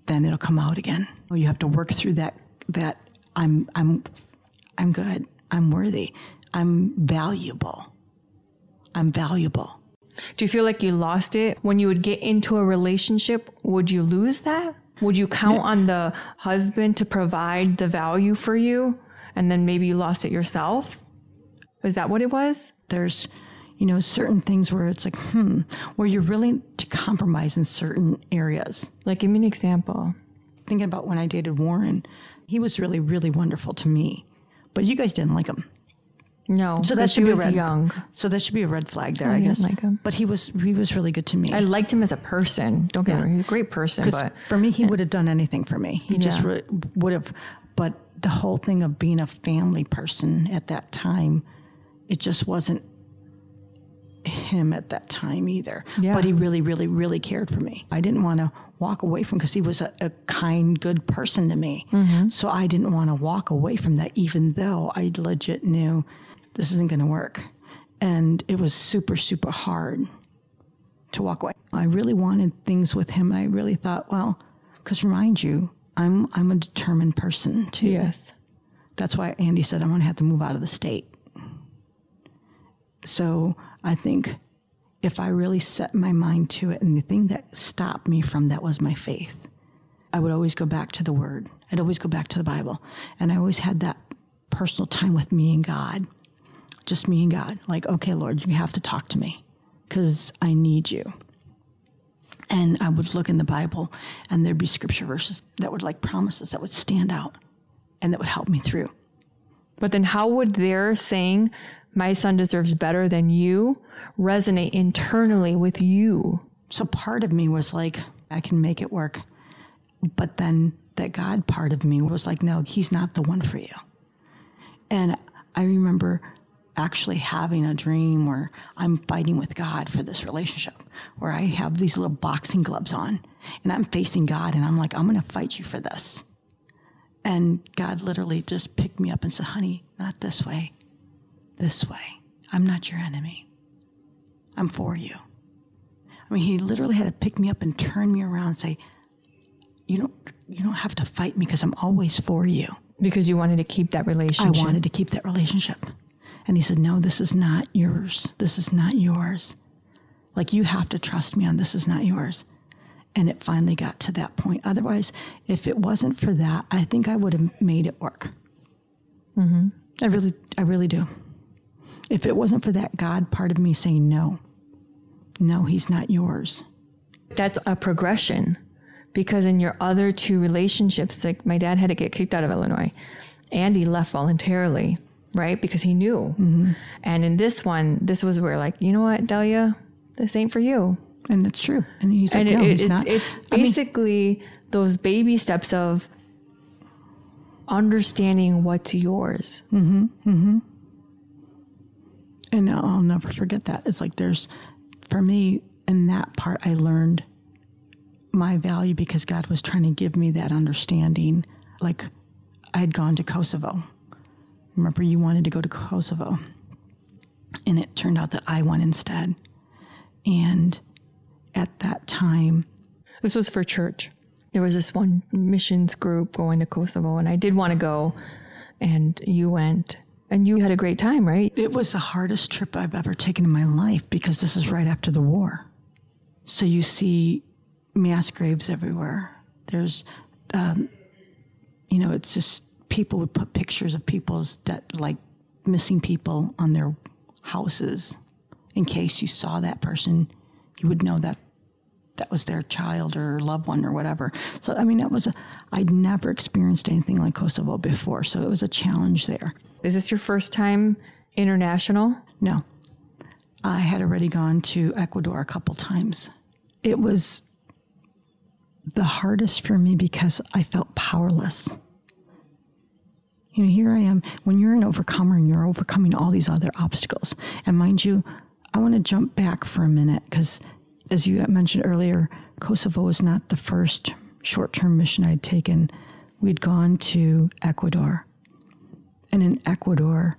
then it'll come out again. You have to work through that that I'm I'm I'm good. I'm worthy. I'm valuable. I'm valuable. Do you feel like you lost it when you would get into a relationship? Would you lose that? Would you count on the husband to provide the value for you and then maybe you lost it yourself? Is that what it was? There's you know certain things where it's like hmm where you're willing to compromise in certain areas. Like, give me an example. thinking about when I dated Warren, he was really, really wonderful to me. But you guys didn't like him. No, So that should he be was a red young. So that should be a red flag there, I I, guess. like him. But he was he was really good to me. I liked him as a person. Don't get me wrong, he's a great person. but for me, he would have done anything for me. He just Yeah. really would have. But the whole thing of being a family person at that time, it just wasn't him at that time either. Yeah. But he really, really, really cared for me. I didn't want to walk away from because he was a, a, kind, good person to me. Mm-hmm. So I didn't want to walk away from that, even though I legit knew this isn't going to work. And it was super, super hard to walk away. I really wanted things with him. And I really thought, well, because remind you, I'm I'm a determined person too. Yes. That's why Andy said I'm going to have to move out of the state. So I think if I really set my mind to it, and the thing that stopped me from that was my faith, I would always go back to the Word. I'd always go back to the Bible, and I always had that personal time with me and God, just me and God. Like, okay, Lord, you have to talk to me because I need you. And I would look in the Bible, and there'd be scripture verses that would like promises that would stand out and that would help me through. But then how would their saying, my son deserves better than you, resonate internally with you? So part of me was like, I can make it work. But then that God part of me was like, no, he's not the one for you. And I remember actually having a dream where I'm fighting with God for this relationship, where I have these little boxing gloves on and I'm facing God and I'm like, I'm going to fight you for this. And God literally just picked me up and said, honey, not this way, this way. I'm not your enemy. I'm for you. I mean, he literally had to pick me up and turn me around and say, "You don't, you don't have to fight me because I'm always for you." Because you wanted to keep that relationship. I wanted to keep that relationship, and he said, "No, this is not yours. This is not yours. Like you have to trust me on this is not yours." And it finally got to that point. Otherwise, if it wasn't for that, I think I would have made it work. Mm-hmm. I really, I really do. If it wasn't for that God part of me saying no, no, he's not yours. That's a progression because in your other two relationships, like my dad had to get kicked out of Illinois. Andy left voluntarily, right? Because he knew. Mm-hmm. And in this one, this was where, like, you know what, Delia, this ain't for you. And it's true. And he's like, And no, it, he's it's, not. it's I mean, basically those baby steps of understanding what's yours. Mm-hmm, mm-hmm. and I'll, I'll never forget that. It's like there's, for me, in that part, I learned my value because God was trying to give me that understanding. Like I had gone to Kosovo. Remember, you wanted to go to Kosovo. And it turned out that I went instead. And at that time, This was for church. There was this one missions group going to Kosovo, and I did want to go, and you went, and you had a great time, right? It was the hardest trip I've ever taken in my life because this is right after the war. So you see mass graves everywhere. There's, um, you know, it's just people would put pictures of people's that like missing people on their houses in case you saw that person, you would know that that was their child or loved one or whatever. So I mean, it was a, I'd never experienced anything like Kosovo before, so it was a challenge there. Is this your first time international? No. I had already gone to Ecuador a couple times. It was the hardest for me because I felt powerless. You know, here I am. When you're an overcomer and you're overcoming all these other obstacles, and mind you, I want to jump back for a minute because, as you mentioned earlier, Kosovo was not the first short term mission I'd taken. We'd gone to Ecuador. And in Ecuador,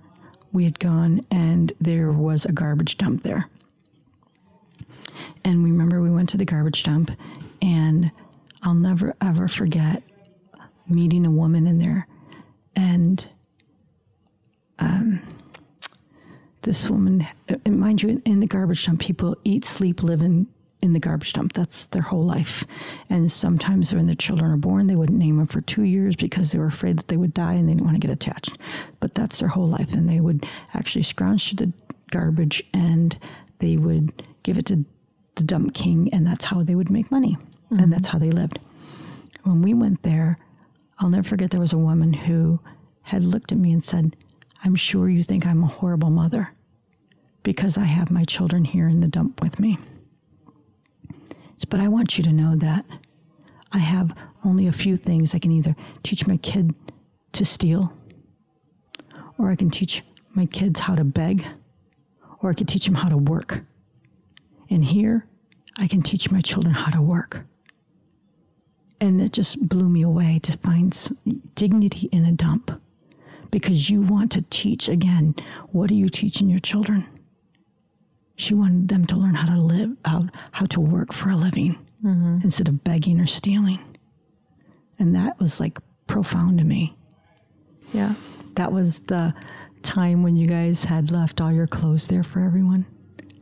we had gone and there was a garbage dump there. And we remember we went to the garbage dump, and I'll never ever forget meeting a woman in there. And um, this woman, mind you, in the garbage dump, people eat, sleep, live in, in the garbage dump. That's their whole life. And sometimes when their children are born, they wouldn't name them for two years because they were afraid that they would die and they didn't want to get attached. But that's their whole life. And they would actually scrounge to the garbage and they would give it to the dump king, and that's how they would make money. And that's how they lived. When we went there, I'll never forget there was a woman who had looked at me and said, I'm sure you think I'm a horrible mother because I have my children here in the dump with me. But I want you to know that I have only a few things I can either teach my kid to steal, or I can teach my kids how to beg, or I could teach them how to work. And here, I can teach my children how to work. And it just blew me away to find dignity in a dump because you want to teach again. What are you teaching your children? She wanted them to learn how to live, how, how to work for a living mm-hmm. instead of begging or stealing. And that was like profound to me. Yeah. That was the time when you guys had left all your clothes there for everyone.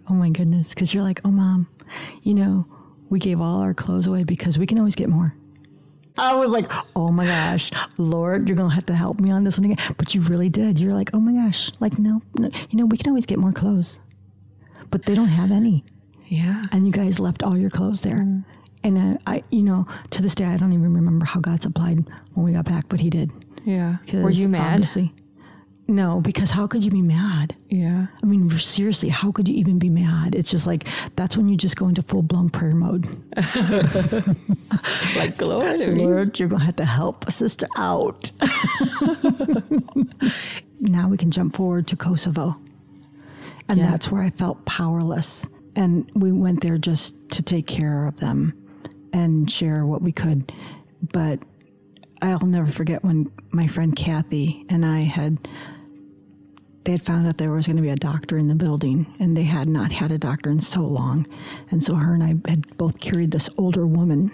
Oh my goodness. Because you're like, oh, mom, you know, we gave all our clothes away because we can always get more. I was like, oh my gosh, Lord, you're going to have to help me on this one again. But you really did. You're like, oh my gosh, like, no, no, you know, we can always get more clothes, but they don't have any. Yeah. And you guys left all your clothes there. Mm. And uh, I, you know, to this day, I don't even remember how God supplied when we got back, but He did. Yeah. Were you mad? Obviously. No, because how could you be mad? Yeah. I mean, seriously, how could you even be mad? It's just like that's when you just go into full blown prayer mode. [LAUGHS] like, Lord, Lord, you're going to have to help a sister out. [LAUGHS] now we can jump forward to Kosovo. And yeah. that's where I felt powerless. And we went there just to take care of them and share what we could. But I'll never forget when my friend Kathy and I had they had found out there was going to be a doctor in the building, and they had not had a doctor in so long. And so her and I had both carried this older woman.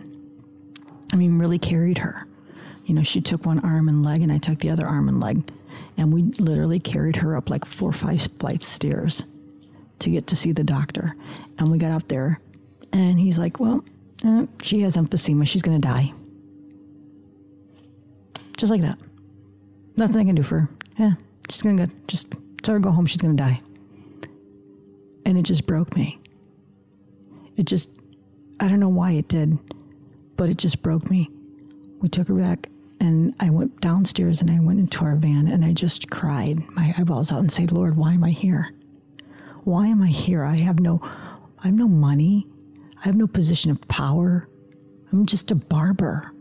I mean, really carried her. You know, she took one arm and leg, and I took the other arm and leg. And we literally carried her up like four or five flights of stairs to get to see the doctor. And we got up there, and he's like, Well, uh, she has emphysema. She's going to die. Just like that. Nothing I can do for her. Yeah, she's going to go. just tell her go home. She's going to die. And it just broke me. It just, I don't know why it did, but it just broke me. We took her back and I went downstairs and I went into our van and I just cried my eyeballs out and said, Lord, why am I here? Why am I here? I have no, I have no money. I have no position of power. I'm just a barber.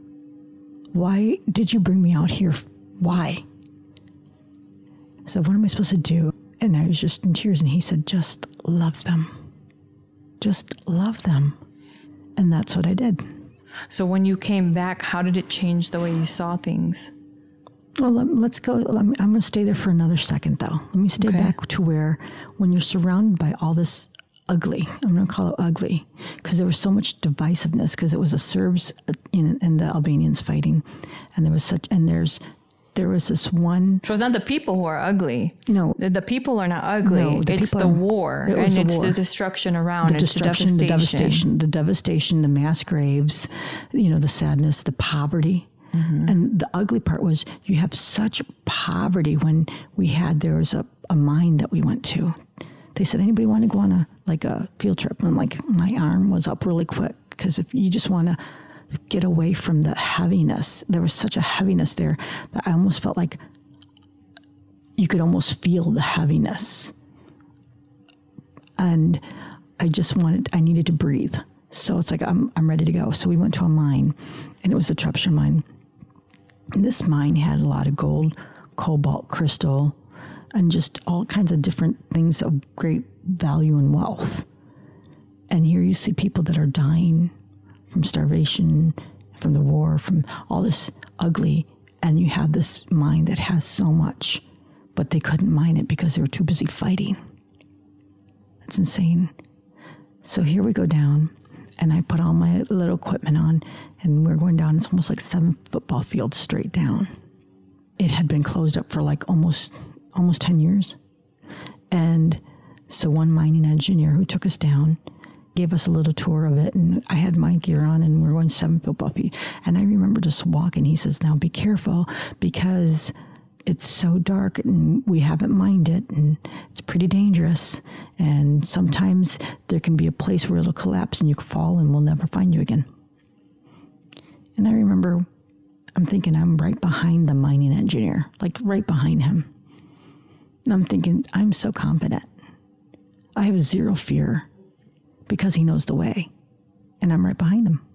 Why did you bring me out here? Why? I said, What am I supposed to do? And I was just in tears. And he said, Just love them. Just love them. And that's what I did. So when you came back, how did it change the way you saw things? Well, let's go. I'm going to stay there for another second, though. Let me stay okay. back to where, when you're surrounded by all this ugly, I'm going to call it ugly, because there was so much divisiveness, because it was the Serbs uh, and the Albanians fighting, and there was such, and there's there was this one. So it's not the people who are ugly. No, the, the people are not ugly. No, the it's the are, war, it and the it's war. the destruction around. The destruction, the devastation. the devastation, the devastation, the mass graves. You know, the sadness, the poverty. Mm-hmm. And the ugly part was you have such poverty when we had there was a, a mine that we went to. They said, anybody want to go on a like a field trip? And I'm like, my arm was up really quick because if you just want to get away from the heaviness. There was such a heaviness there that I almost felt like you could almost feel the heaviness. And I just wanted, I needed to breathe. So it's like, I'm, I'm ready to go. So we went to a mine, and it was the Trepča mine. And this mine had a lot of gold, cobalt, crystal, and just all kinds of different things of great value and wealth. And here you see people that are dying from starvation, from the war, from all this ugly, and you have this mind that has so much, but they couldn't mine it because they were too busy fighting. That's insane. So here we go down, and I put all my little equipment on, and we're going down. It's almost like seven football fields straight down. It had been closed up for like almost almost ten years, and so one mining engineer who took us down gave us a little tour of it, and I had my gear on, and we are going seven foot Buffy. And I remember just walking. He says, "Now be careful because." It's so dark and we haven't mined it and it's pretty dangerous. And sometimes there can be a place where it'll collapse and you can fall and we'll never find you again. And I remember I'm thinking I'm right behind the mining engineer, like right behind him. And I'm thinking, I'm so confident. I have zero fear because he knows the way. And I'm right behind him.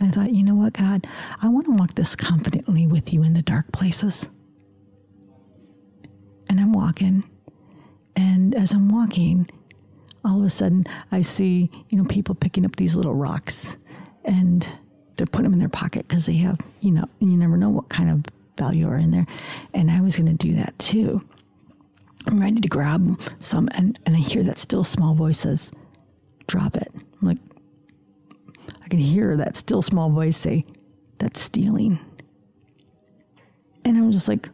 I thought, you know what, God, I want to walk this confidently with you in the dark places. And I'm walking, And as I'm walking, all of a sudden I see, you know, people picking up these little rocks and they're putting them in their pocket because they have, you know, you never know what kind of value are in there. And I was going to do that too. I'm ready to grab some, and, and I hear that still small voice says, drop it. I'm like, I can hear that still small voice say, that's stealing. And I'm just like,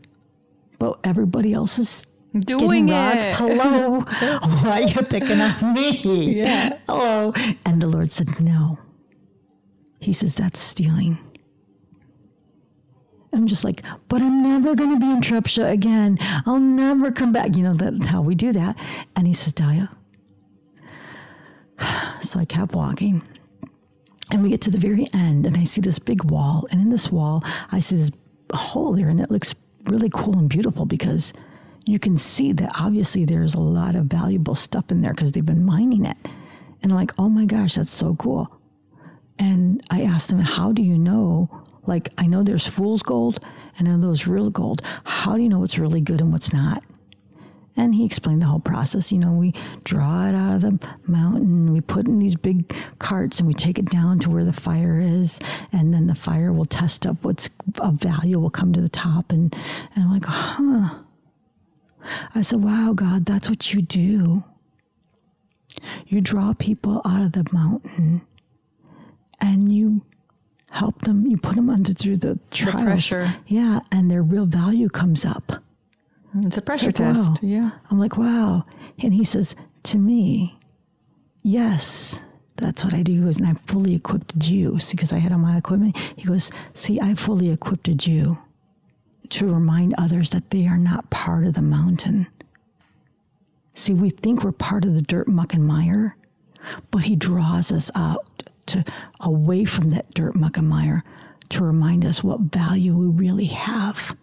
but everybody else is Doing rocks. it. Hello. [LAUGHS] [LAUGHS] Why are you picking on me? Yeah. Hello. And the Lord said, no. He says, that's stealing. I'm just like, but I'm never going to be in Trepča again. I'll never come back. You know, that's how we do that. And he says, Delia. [SIGHS] So I kept walking. And we get to the very end, and I see this big wall. And in this wall, I see this hole there, and it looks really cool and beautiful because you can see that obviously there's a lot of valuable stuff in there because they've been mining it. And I'm like, oh my gosh, that's so cool. And I asked him, how do you know? Like, I know there's fool's gold and I know there's real gold. How do you know what's really good and what's not? And he explained the whole process. You know, we draw it out of the mountain, we put in these big carts, and we take it down to where the fire is, and then the fire will test up what's of value will come to the top. And, and I'm like, huh. I said, wow, God, that's what you do. You draw people out of the mountain and you help them, you put them under through the trials. pressure. Yeah, and their real value comes up. It's a pressure It's like, test. wow. Yeah. I'm like, wow. And he says, to me, yes, that's what I do. He goes, and I fully equipped you. See, because I had all my equipment. He goes, see, I fully equipped you to remind others that they are not part of the mountain. See, we think we're part of the dirt, muck, and mire, but he draws us out to away from that dirt, muck, and mire to remind us what value we really have.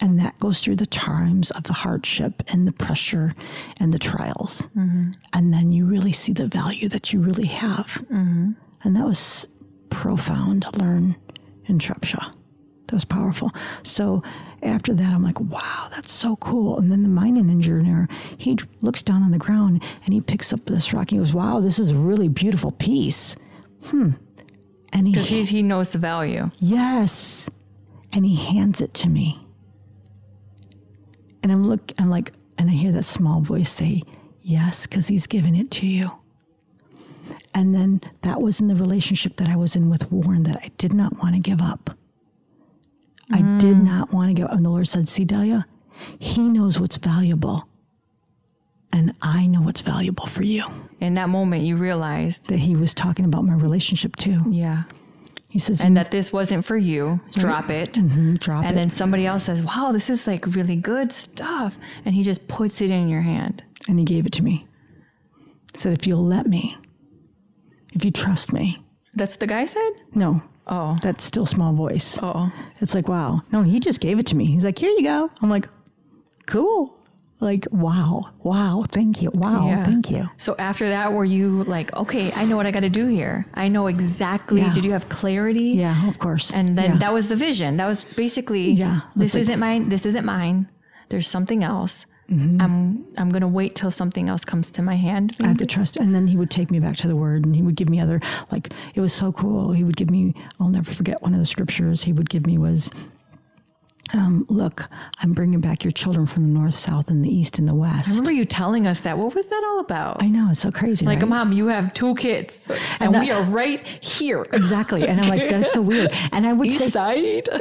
And that goes through the times of the hardship and the pressure and the trials. And then you really see the value that you really have. And that was profound to learn in Trepča. That was powerful. So after that, I'm like, wow, that's so cool. And then the mining engineer, he looks down on the ground and he picks up this rock. And He goes, wow, this is a really beautiful piece. Hmm. And he Because he's he knows the value. Yes. And he hands it to me. And I'm look I'm like and I hear that small voice say, "Yes, cuz he's giving it to you." And then that was in the relationship that I was in with Warren that I did not want to give up. I did mm. not want to give up. And the Lord said, See, Delia, he knows what's valuable. And I know what's valuable for you. In that moment, you realized, That he was talking about my relationship too. yeah, He says, and that this wasn't for you. Drop it. "Mhm, drop And it. then somebody else says, "Wow, this is like really good stuff," and he just puts it in your hand. and he gave it to me. He said, if you'll let me, if you trust me. That's what the guy said. No, Oh, That's still small voice. oh, It's like, wow. No, he just gave it to me. He's like, here you go. I'm like, cool. Like, wow, wow, thank you. Wow, Yeah. thank you. So after that, were you like, okay, I know what I got to do here. I know exactly. Yeah. Did you have clarity? Yeah, of course. And then Yeah. that was the vision. That was basically, Yeah, this like- isn't mine. This isn't mine. There's something else. Mm-hmm. I'm I'm gonna wait till something else comes to my hand. I have to trust. And then he would take me back to the word and he would give me other, like, it was so cool. He would give me, I'll never forget one of the scriptures he would give me was, um, look, I'm bringing back your children from the north, south, and the east and the west. I remember you telling us that. What was that all about? I know, it's so crazy. like, right? mom, you have two kids, and, that- we are right here. Exactly. And I'm like, that's so weird. And I would East say, side. [LAUGHS]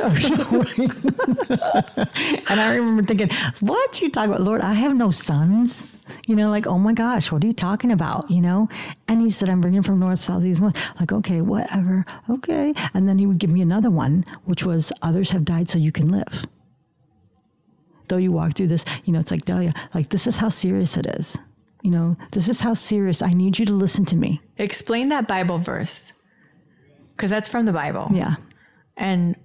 [LAUGHS] and I remember thinking, what you talking about? Lord, I have no sons. You know, like, oh my gosh, what are you talking about? You know? And he said, I'm bringing from north, south, east, west. Like, okay, whatever. Okay. And then he would give me another one, which was others have died so you can live. Though you walk through this, you know, it's like, Delia, like, this is how serious it is. You know, this is how serious. I need you to listen to me. Explain that Bible verse, because that's from the Bible. Yeah. and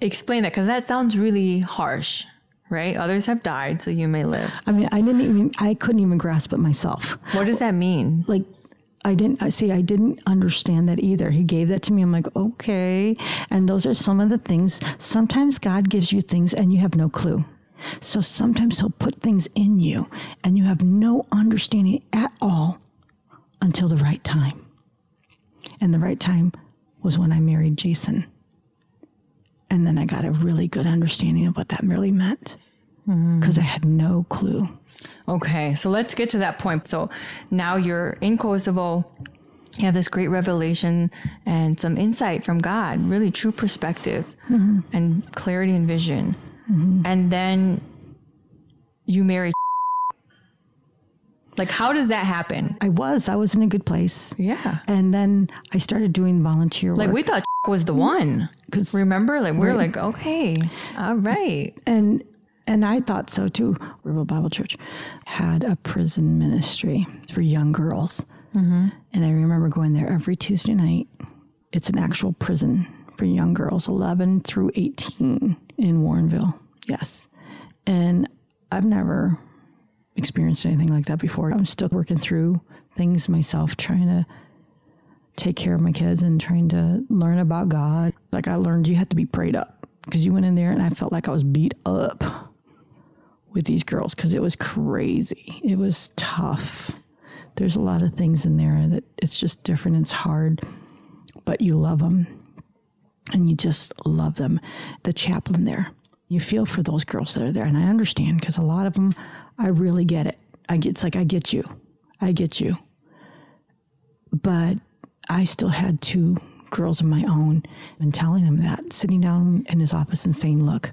explain that because that sounds really harsh, right? Others have died, so you may live. I mean, I didn't even, I couldn't even grasp it myself. What does that mean? like I didn't I see I didn't understand that either. He gave that to me. I'm like, okay. And those are some of the things. Sometimes God gives you things and you have no clue. So sometimes he'll put things in you and you have no understanding at all until the right time. And the right time was when I married Jason. And then I got a really good understanding of what that really meant because I had no clue. Okay, so let's get to that point. So now you're in Kosovo. You have this great revelation and some insight from God, really true perspective and clarity and vision. And then you marry. Like, how does that happen? I was, I was in a good place. Yeah. And then I started doing volunteer work. Like, we thought [LAUGHS] was the one. Because Remember? Like, we are Right. like, okay, all right. and and I thought so too. River Bible Church had a prison ministry for young girls, mm-hmm. and I remember going there every Tuesday night. It's an actual prison for young girls, eleven through eighteen in Warrenville. Yes, and I've never experienced anything like that before. I'm still working through things myself, trying to take care of my kids and trying to learn about God. Like I learned you had to be prayed up because you went in there and I felt like I was beat up with these girls because it was crazy. It was tough. There's a lot of things in there that it's just different. It's hard, but you love them and you just love them. The chaplain there, you feel for those girls that are there. And I understand because a lot of them, I really get it. I get, it's like, I get you. I get you but I still had two girls of my own and telling him that, sitting down in his office and saying, Look,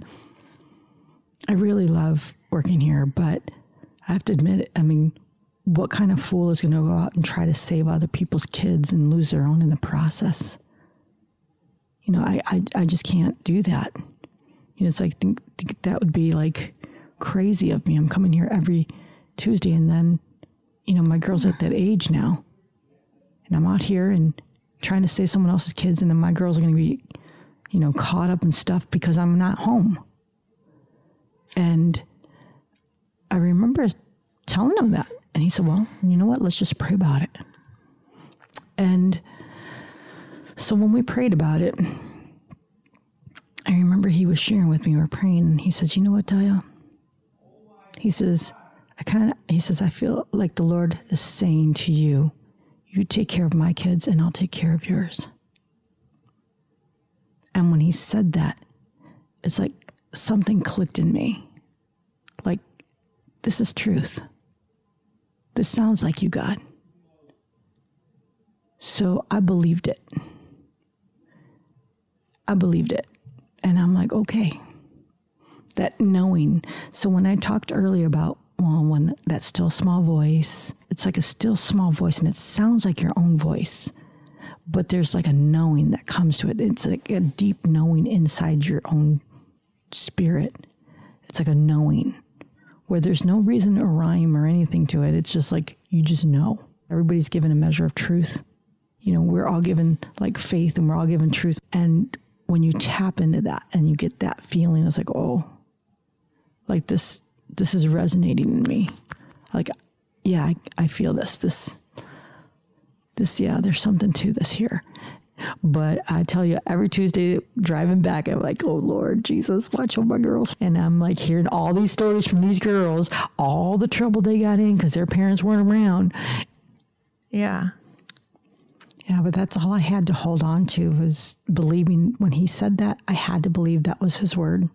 I really love working here, but I have to admit, I mean, what kind of fool is going to go out and try to save other people's kids and lose their own in the process? You know, I, I, I just can't do that. You know, it's like, think, think that would be like crazy of me. I'm coming here every Tuesday and then, you know, my girls are at that age now and I'm out here and trying to save someone else's kids, and then my girls are going to be, you know, caught up in stuff because I'm not home. And I remember telling him that, and he said, "Well, you know what? Let's just pray about it." And so when we prayed about it, I remember he was sharing with me. We were praying, and he says, "You know what, Daya?" He says, "I kind of," he says, "I feel like the Lord is saying to you." you take care of my kids and I'll take care of yours. And when he said that, it's like something clicked in me. Like, this is truth. This sounds like you, God. So I believed it. I believed it. And I'm like, okay. That knowing. So when I talked earlier about well, when that still small voice, it's like a still small voice and it sounds like your own voice, but there's like a knowing that comes to it. It's like a deep knowing inside your own spirit. It's like a knowing where there's no reason or rhyme or anything to it. It's just like you just know. Everybody's given a measure of truth. You know, we're all given like faith and we're all given truth. And when you tap into that and you get that feeling, it's like, oh, like this this is resonating in me. Like, yeah, I, I feel this. This, this, yeah, there's something to this here. But I tell you, every Tuesday driving back, I'm like, oh Lord Jesus, watch over my girls. And I'm like hearing all these stories from these girls, all the trouble they got in because their parents weren't around. Yeah. Yeah, but that's all I had to hold on to was believing when he said that, I had to believe that was his word.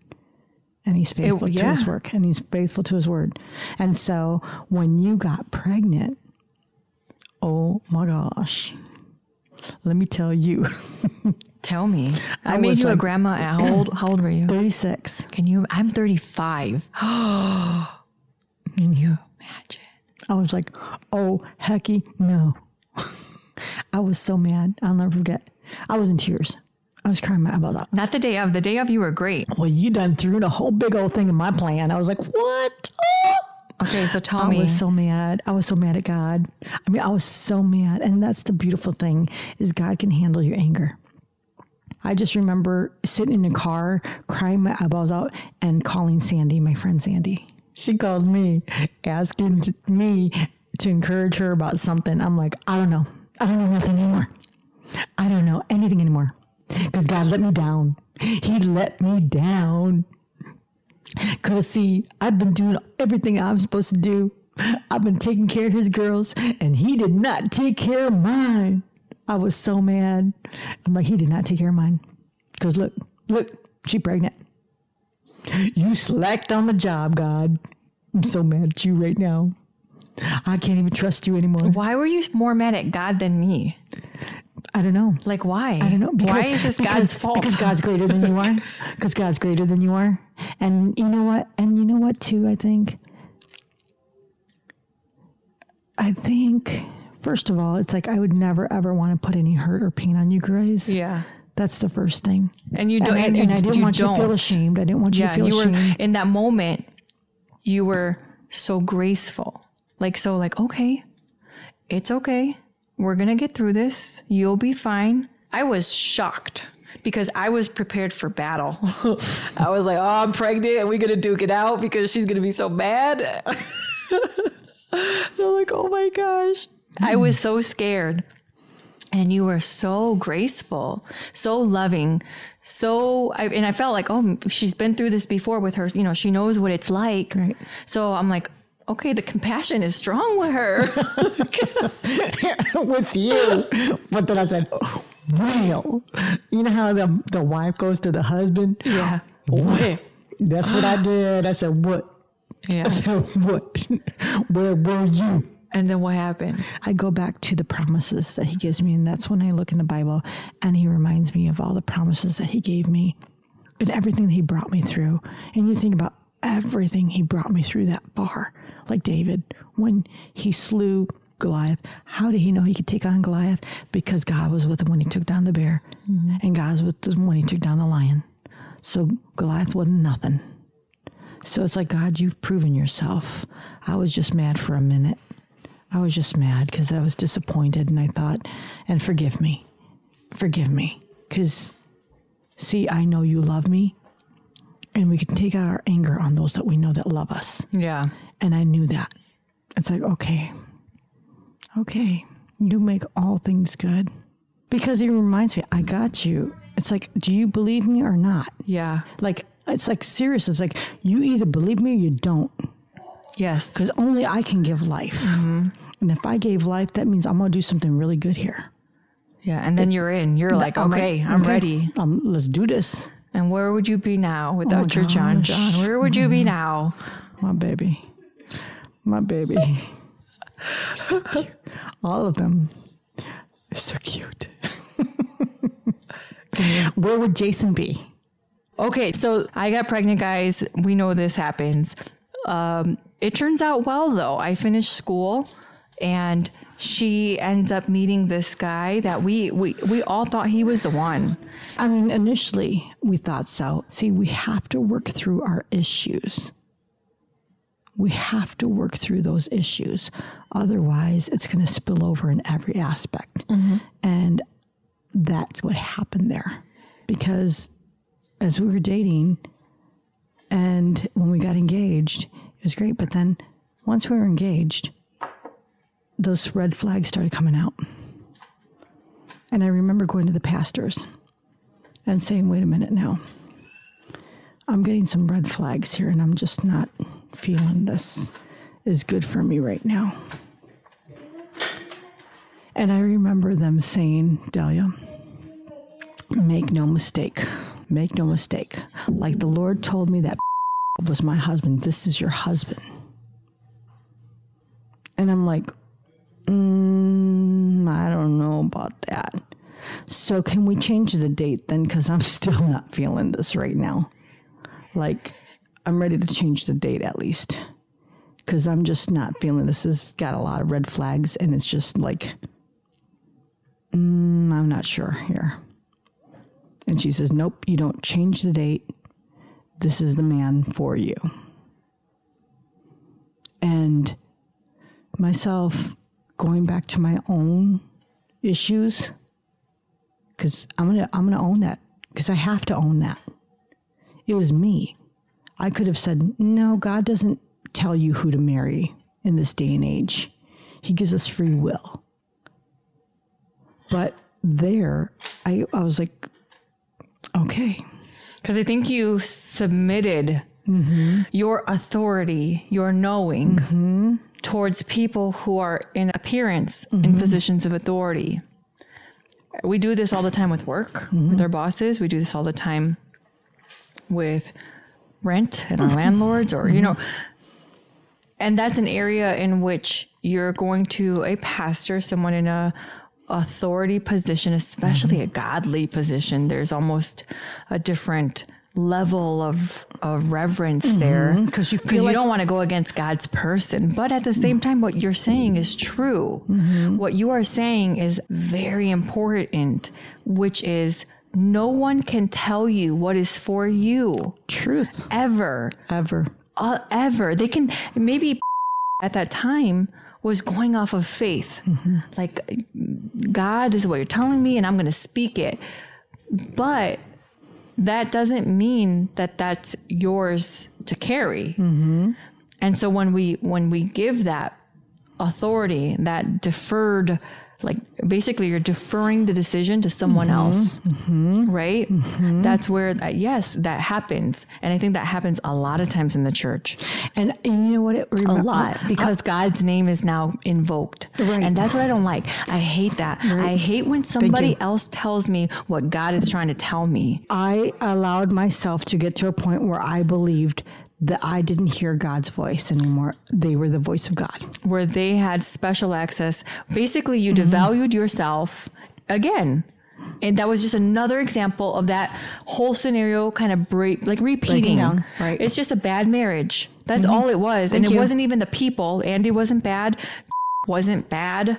And he's faithful to his work and he's faithful to his word. And so when you got pregnant, oh my gosh, let me tell you, [LAUGHS] Tell me. I, I made you a grandma at how old? How old were you? 36. Can you? I'm 35. [GASPS] Can you imagine? I was like, oh, hecky, no. [LAUGHS] I was so mad. I'll never forget. I was in tears. I was crying my eyeballs out. Not the day of. The day of, you were great. Well, you done threw a whole big old thing in my plan. I was like, what? Oh. [GASPS] Okay, so tell I me. was so mad. I was so mad at God. I mean, I was so mad. And that's the beautiful thing is God can handle your anger. I just remember sitting in a car, crying my eyeballs out, and calling Sandy, my friend Sandy. She called me, asking t- me to encourage her about something. I'm like, I don't know. I don't know nothing anymore. I don't know anything anymore. Because God let me down. He let me down. Because, see, I've been doing everything I'm supposed to do. I've been taking care of his girls, and he did not take care of mine. I was so mad. I'm like, he did not take care of mine. Because look, look, she pregnant. You slacked on the job, God. I'm so mad at you right now. I can't even trust you anymore. Why were you more mad at God than me? I don't know. Like, why? I don't know. why is this because, God's fault? Because God's greater than you are. [LAUGHS] Because God's greater than you are. And you know what? And you know what, too, I think? I think, first of all, it's like I would never, ever want to put any hurt or pain on you guys. yeah. That's the first thing. And you don't. And, I- and I didn't you want you to feel ashamed. I didn't want you Yeah, to feel you were ashamed. in that moment. You were so graceful, like so, like okay, it's okay. We're gonna get through this. You'll be fine. I was shocked because I was prepared for battle. [LAUGHS] I was like, oh, I'm pregnant, and we're gonna duke it out because she's gonna be so mad. [LAUGHS] They're like, oh my gosh. I was so scared. And you were so graceful, so loving, so, I, and I felt like, oh, she's been through this before with her. You know, she knows what it's like. Right. So I'm like, okay, the compassion is strong with her. [LAUGHS] with you. But then I said, well, you know how the, the wife goes to the husband? yeah. Well, that's what I [GASPS] did. I said, what? Yeah. I said, what? Where were you? And then what happened? I go back to the promises that he gives me. And that's when I look in the Bible and he reminds me of all the promises that he gave me and everything that he brought me through. And you think about everything he brought me through that far. Like David, when he slew Goliath, how did he know he could take on Goliath? Because God was with him when he took down the bear, mm-hmm. and God was with him when he took down the lion. So Goliath wasn't nothing. So it's like, God, you've proven yourself. I was just mad for a minute. I was just mad because I was disappointed and I thought, and forgive me. Forgive me. Because, see, I know you love me and we can take out our anger on those that we know that love us. Yeah. And I knew that. It's like, okay, okay, you make all things good. Because it reminds me, I got you. It's like, do you believe me or not? Yeah. Like, it's like serious. It's like, you either believe me or you don't. Yes. Because only I can give life. And if I gave life, that means I'm going to do something really good here. Yeah. And then you're in. You're like, I'm okay, I'm okay, ready. Um, let's do this. And where would you be now without your John gosh. John? Where would you be now? My baby. My baby. [LAUGHS] so cute. All of them. They're so cute. [LAUGHS] Where would Jason be? Okay, so I got pregnant, guys. We know this happens. Um, it turns out well, though. I finished school, and she ends up meeting this guy that we we we all thought he was the one. I mean, initially we thought so. See, we have to work through our issues. We have to work through those issues. Otherwise, it's going to spill over in every aspect. Mm-hmm. And that's what happened there. Because as we were dating and when we got engaged, it was great. But then once we were engaged, those red flags started coming out. And I remember going to the pastors and saying, wait a minute now. I'm getting some red flags here, and I'm just not feeling this is good for me right now. And I remember them saying, Delia, make no mistake, make no mistake. Like the Lord told me that [LAUGHS] was my husband, this is your husband. And I'm like, mm, I don't know about that. So can we change the date then? Because I'm [LAUGHS] still not feeling this right now. Like, I'm ready to change the date at least. Because I'm just not feeling this. Has got a lot of red flags, and it's just like, mm, I'm not sure here. And she says, Nope, you don't change the date. This is the man for you. And myself going back to my own issues because I'm gonna I'm gonna own that because I have to own that. It was me. I could have said no. God doesn't tell you who to marry in this day and age. He gives us free will. But there, I I was like, okay, Because I think you submitted mm-hmm. your authority, your knowing mm-hmm. towards people who are in appearance in mm-hmm. positions of authority. We do this all the time with work, with our bosses. We do this all the time with rent and our landlords, or, you know, and that's an area in which you're going to a pastor, someone in a authority position, especially a godly position. There's almost a different level of of reverence mm-hmm. there 'cause you feel because you like- don't want to go against God's person. But at the same time, what you're saying is true. Mm-hmm. What you are saying is very important, which is no one can tell you what is for you Truth. ever Ever. uh, ever. They can maybe [LAUGHS] at that time was going off of faith, like God, this is what you're telling me, and I'm going to speak it. But that doesn't mean that that's yours to carry. And so when we when we give that authority, that deferred, like basically you're deferring the decision to someone mm-hmm. else, mm-hmm. right? Mm-hmm. That's where that yes, that happens, and I think that happens a lot of times in the church, And, and you know what? It, a lot uh, because God's name is now invoked, Right. and that's what I don't like. I hate that. I hate when somebody else tells me what God is trying to tell me. I allowed myself to get to a point where I believed that I didn't hear God's voice anymore. They were the voice of God. where they had special access. Basically, you devalued yourself again. And that was just another example of that whole scenario kind of break, like repeating. down, right. Mm-hmm. It's just a bad marriage. That's all it was. and it you. wasn't even the people. Andy wasn't bad, [LAUGHS] wasn't bad.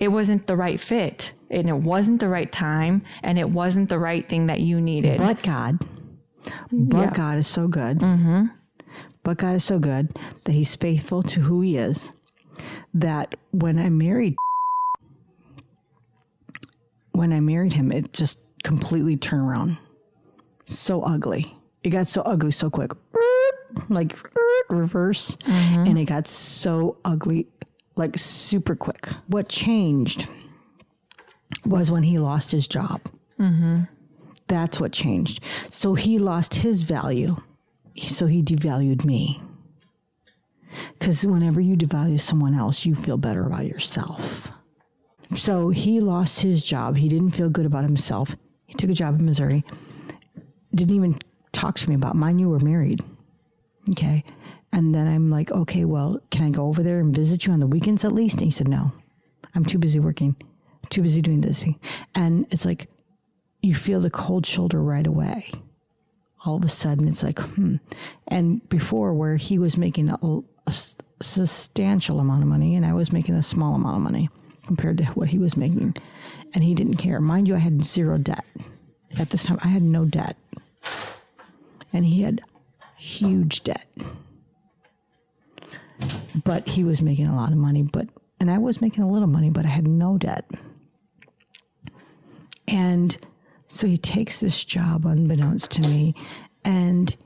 It wasn't the right fit. And it wasn't the right time. And it wasn't the right thing that you needed. But God, but Yeah. God is so good. But God is so good that He's faithful to who He is. That when I married, when I married him, it just completely turned around. So ugly. It got so ugly so quick. Like reverse. Mm-hmm. And it got so ugly, like super quick. What changed was when he lost his job. Mm-hmm. That's what changed. So he lost his value. So he devalued me. Because whenever you devalue someone else, you feel better about yourself. So he lost his job. He didn't feel good about himself. He took a job in Missouri. Didn't even talk to me about mine. You were married. Okay. And then I'm like, okay, well, can I go over there and visit you on the weekends at least? And he said, no, I'm too busy working, too busy doing this. And it's like, you feel the cold shoulder right away. All of a sudden, it's like, hmm. And before, where he was making a substantial amount of money and I was making a small amount of money compared to what he was making, and he didn't care. Mind you, I had zero debt. At this time, I had no debt. And he had huge debt. But he was making a lot of money, but and I was making a little money, but I had no debt. And so he takes this job unbeknownst to me, and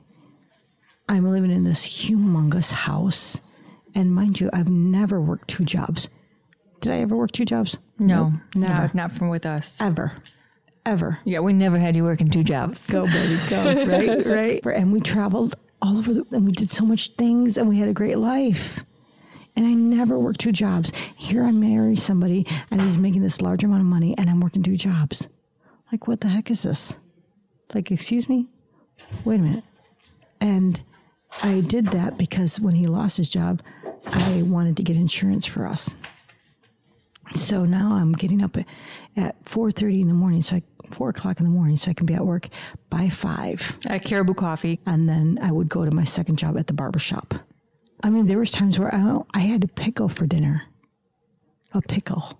I'm living in this humongous house. And mind you, I've never worked two jobs. Did I ever work two jobs? No, Nope, never. not, not from with us. Ever. Ever. Yeah, we never had you working two jobs. Go, baby, go. [LAUGHS] right, right. And we traveled all over the, and we did so much things and we had a great life. And I never worked two jobs. Here I marry somebody and he's making this large amount of money and I'm working two jobs. Like, what the heck is this? Like, excuse me? Wait a minute. And I did that because when he lost his job, I wanted to get insurance for us. So now I'm getting up at- at 4.30 in the morning, so I, 4 o'clock in the morning, so I can be at work by 5. At Caribou Coffee. And then I would go to my second job at the barber shop. I mean, there was times where I, I had a pickle for dinner. A pickle.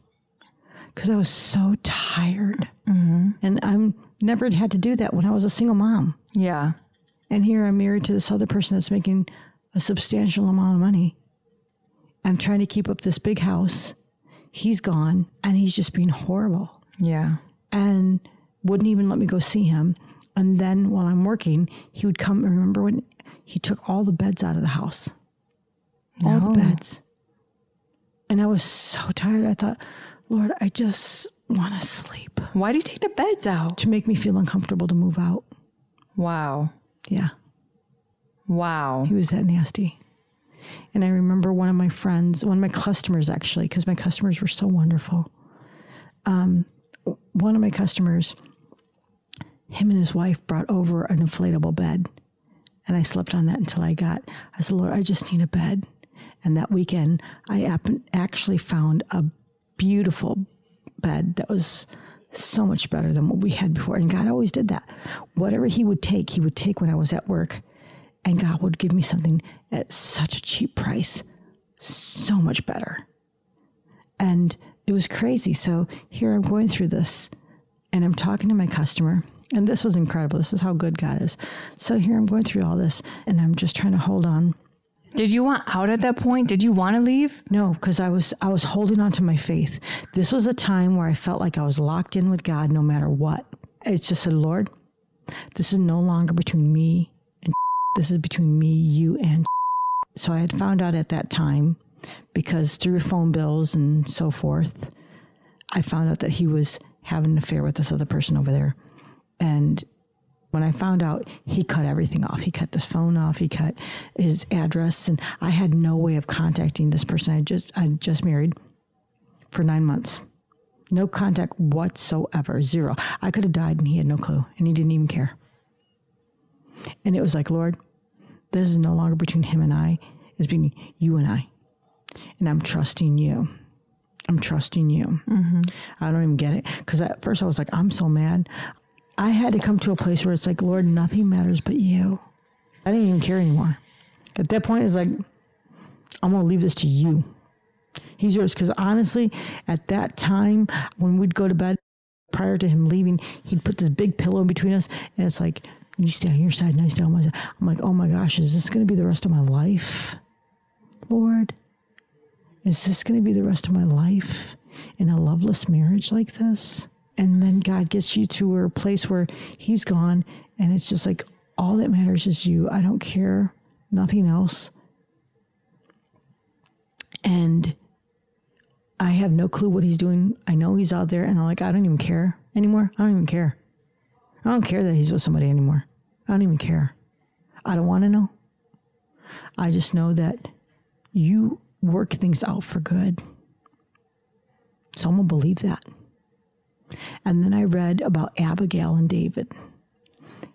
Because I was so tired. Mm-hmm. And I'm never had to do that when I was a single mom. Yeah. And here I'm married to this other person that's making a substantial amount of money. I'm trying to keep up this big house. He's gone and he's just being horrible Yeah. and wouldn't even let me go see him. And then while I'm working, he would come. Remember when he took all the beds out of the house? All the beds. And I was so tired. I thought, Lord, I just want to sleep Why do you take the beds out? to make me feel uncomfortable to move out. Wow. Yeah. Wow. He was that nasty. And I remember one of my friends, one of my customers actually, because my customers were so wonderful. Um, one of my customers, him and his wife brought over an inflatable bed. And I slept on that until I got, I said, Lord, I just need a bed. And that weekend, I actually found a beautiful bed that was so much better than what we had before. And God always did that. Whatever He would take, He would take when I was at work. And God would give me something at such a cheap price, so much better. And it was crazy. So here I'm going through this and I'm talking to my customer. And this was incredible. This is how good God is. So here I'm going through all this and I'm just trying to hold on. Did you want out at that point? Did you want to leave? No, because I was I was holding on to my faith. This was a time where I felt like I was locked in with God no matter what. It's just said, Lord, this is no longer between me and [LAUGHS] this is between me, you, and [LAUGHS] so I had found out at that time because through phone bills and so forth, I found out that he was having an affair with this other person over there. And when I found out, he cut everything off. He cut this phone off. He cut his address, and I had no way of contacting this person. I just I just married for nine months, no contact whatsoever, zero. I could have died, and he had no clue, and he didn't even care. And it was like, Lord, this is no longer between him and I; it's between you and I, and I'm trusting you. I'm trusting you. Mm-hmm. I don't even get it because at first I was like, I'm so mad. I had to come to a place where it's like, Lord, nothing matters but you. I didn't even care anymore. At that point, it's like, I'm going to leave this to you. He's yours. Because honestly, at that time, when we'd go to bed prior to him leaving, he'd put this big pillow between us. And it's like, you stay on your side and I stay on my side. I'm like, oh my gosh, is this going to be the rest of my life? Lord, is this going to be the rest of my life in a loveless marriage like this? And then God gets you to a place where He's gone, and it's just like all that matters is you. I don't care, nothing else. And I have no clue what He's doing. I know He's out there, and I'm like, I don't even care anymore. I don't even care. I don't care that He's with somebody anymore. I don't even care. I don't want to know. I just know that you work things out for good. So I'm going to believe that. And then I read about Abigail and David.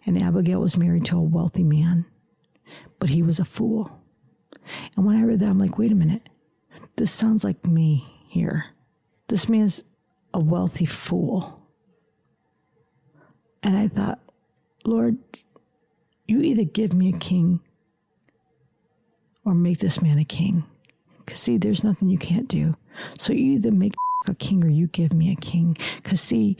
And Abigail was married to a wealthy man, but he was a fool. And when I read that, I'm like, wait a minute. This sounds like me here. This man's a wealthy fool. And I thought, Lord, you either give me a king or make this man a king. Because, see, there's nothing you can't do. So you either make a king or you give me a king. Because, see,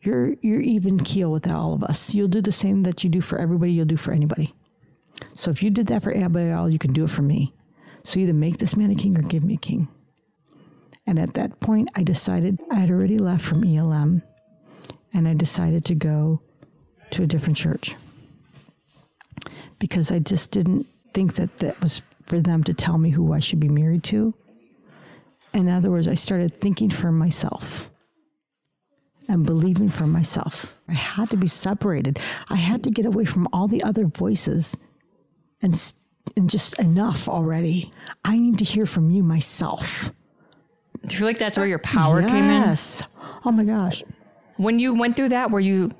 you're, you're even keel with all of us. You'll do the same that you do for everybody, you'll do for anybody. So if you did that for Abigail, you can do it for me. So either make this man a king or give me a king. And at that point, I decided I had already left from ELM and I decided to go to a different church because I just didn't think that that was for them to tell me who I should be married to. In other words, I started thinking for myself and believing for myself. I had to be separated. I had to get away from all the other voices and, and just enough already. I need to hear from you myself. Do you feel like that's where your power yes. came in? Yes. Oh my gosh. When you went through that, were you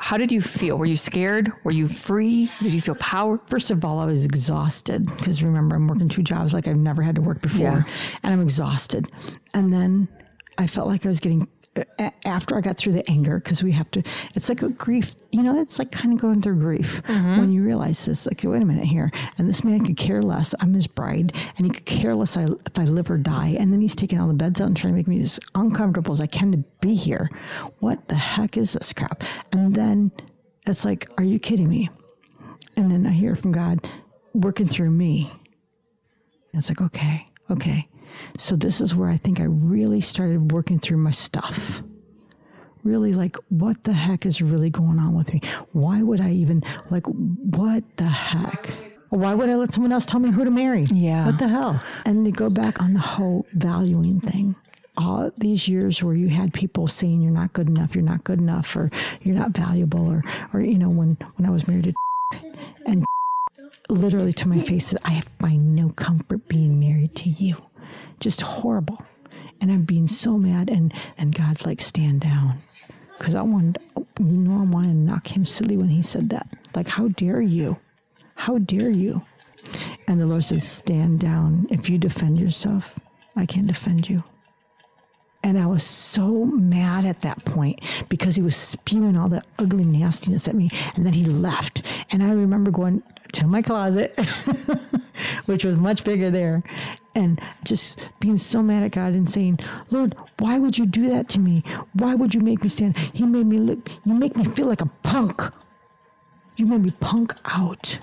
how did you feel? Were you scared? Were you free? Did you feel power? First of all, I was exhausted because remember, I'm working two jobs like I've never had to work before, yeah. and I'm exhausted. And then I felt like I was getting after I got through the anger, because we have to, it's like a grief, you know, it's like kind of going through grief mm-hmm. when you realize this, like, wait a minute here. And this man could care less. I'm his bride, and he could care less if I live or die. And then he's taking all the beds out and trying to make me as uncomfortable as I can to be here. What the heck is this crap? And then it's like, are you kidding me? And then I hear from God working through me. It's like, okay, okay. So this is where I think I really started working through my stuff. Really like, what the heck is really going on with me? Why would I even, like, what the heck? Why would I let someone else tell me who to marry? Yeah. What the hell? And to go back on the whole valuing thing. All these years where you had people saying you're not good enough, you're not good enough, or you're not valuable, or, or you know, when, when I was married to and literally to my face said, I find no comfort being married to you. Just horrible. And I'm being so mad. And, and God's like, stand down. Because I wanted, you know, I wanted to knock him silly when he said that. Like, how dare you? How dare you? And the Lord says, stand down. If you defend yourself, I can't defend you. And I was so mad at that point because he was spewing all that ugly nastiness at me. And then he left. And I remember going to my closet, [LAUGHS] [LAUGHS] which was much bigger there, and just being so mad at God and saying, Lord, why would you do that to me? Why would you make me stand? He made me look, you make me feel like a punk. You made me punk out.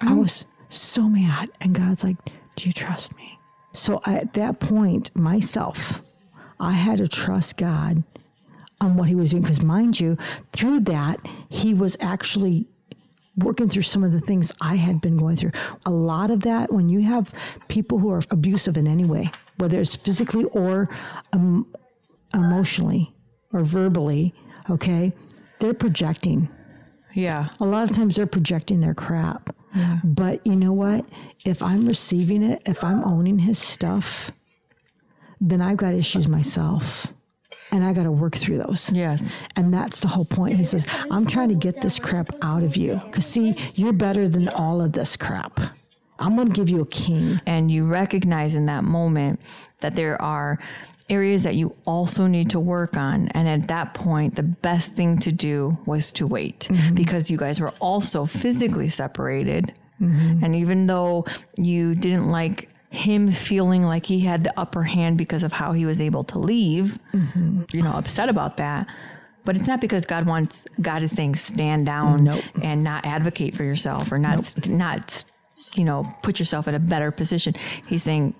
I mm. was so mad. And God's like, Do you trust me? So at that point, myself, I had to trust God on what he was doing. Because, mind you, through that, he was actually working through some of the things I had been going through. A lot of that, when you have people who are abusive in any way, whether it's physically or um, emotionally or verbally, okay, they're projecting. Yeah. A lot of times they're projecting their crap. Yeah. But you know what? If I'm receiving it, if I'm owning his stuff, then I've got issues myself. And I got to work through those. Yes. And that's the whole point. He says, I'm trying to get this crap out of you. Because, see, you're better than all of this crap. I'm going to give you a king. and you recognize in that moment that there are areas that you also need to work on. And at that point, the best thing to do was to wait mm-hmm. because you guys were also physically separated. Mm-hmm. And even though you didn't like him feeling like he had the upper hand because of how he was able to leave, you know, upset about that. But it's not because God wants God is saying stand down Nope. and not advocate for yourself or not not you know put yourself in a better position. He's saying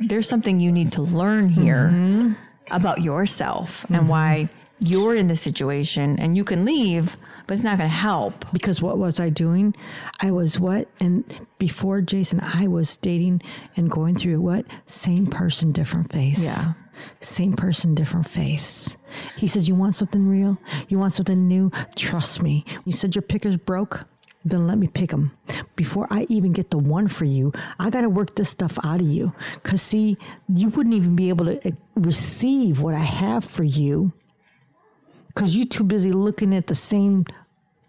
there's something you need to learn here mm-hmm. about yourself and why you're in this situation and you can leave, but it's not going to help. Because what was I doing? I was what? And before Jason, I was dating and going through what? Same person, different face. Yeah. Same person, different face. He says, You want something real? You want something new? Trust me. You said your picker's broke? Then let me pick them. Before I even get the one for you, I got to work this stuff out of you. Because, see, you wouldn't even be able to uh, receive what I have for you because you're too busy looking at the same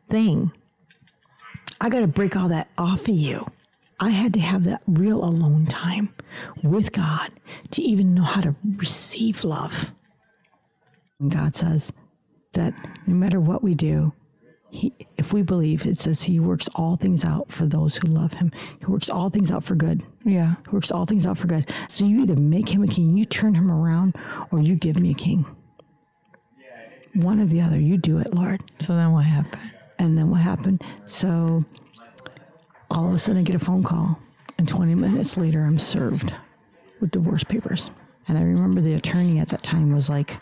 thing. I got to break all that off of you. I had to have that real alone time with God to even know how to receive love. And God says that no matter what we do, he, if we believe, it says He works all things out for those who love Him. He works all things out for good. Yeah. He works all things out for good. So you either make Him a king, you turn Him around, or you give me a king. One or the other. You do it, Lord. So then what happened? And then what happened? So all of a sudden I get a phone call, and 20 minutes later I'm served with divorce papers. And I remember the attorney at that time was like,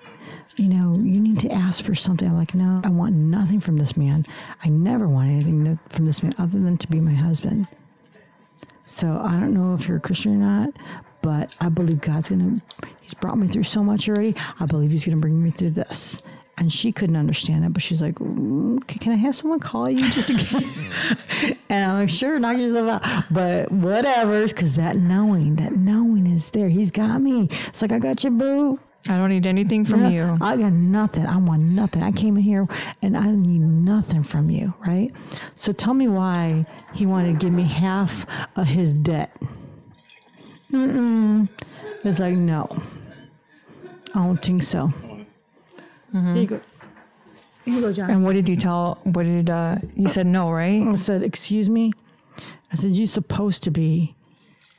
you know, you need to ask for something. I'm like, no, I want nothing from this man. I never want anything from this man other than to be my husband. So I don't know if you're a Christian or not, but I believe God's going to, He's brought me through so much already. I believe He's going to bring me through this. And she couldn't understand it, but she's like, "Mm, Can I have someone call you just again?" [LAUGHS] and I'm like, Sure, knock yourself out. But whatever, because that knowing, that knowing is there. He's got me. It's like, I got you, boo. I don't need anything from you. I got nothing. I want nothing. I came in here and I need nothing from you, right? So tell me why he wanted to give me half of his debt. Mm-mm. It's like, no, I don't think so. Here you go. Here you go, John. And what did you tell? What did uh, you said? No, right? I said, excuse me. I said, you're supposed to be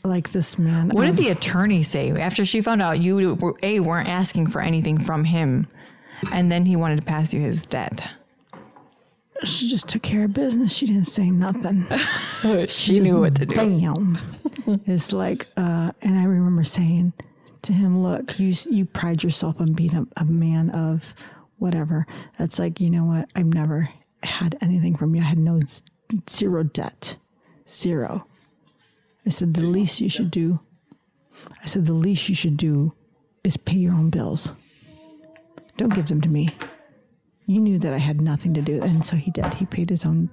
like this man. What did the attorney say after she found out you were, a weren't asking for anything from him, and then he wanted to pass you his debt? she just took care of business. She didn't say nothing. [LAUGHS] she knew what to do. Bam. it's like, uh, and I remember saying to him, "Look, you you pride yourself on being a, a man of whatever. That's like, you know what? I've never had anything from you. I had no zero debt, zero. I said the least you should do. I said the least you should do is pay your own bills. Don't give them to me. You knew that I had nothing to do, and so he did. He paid his own.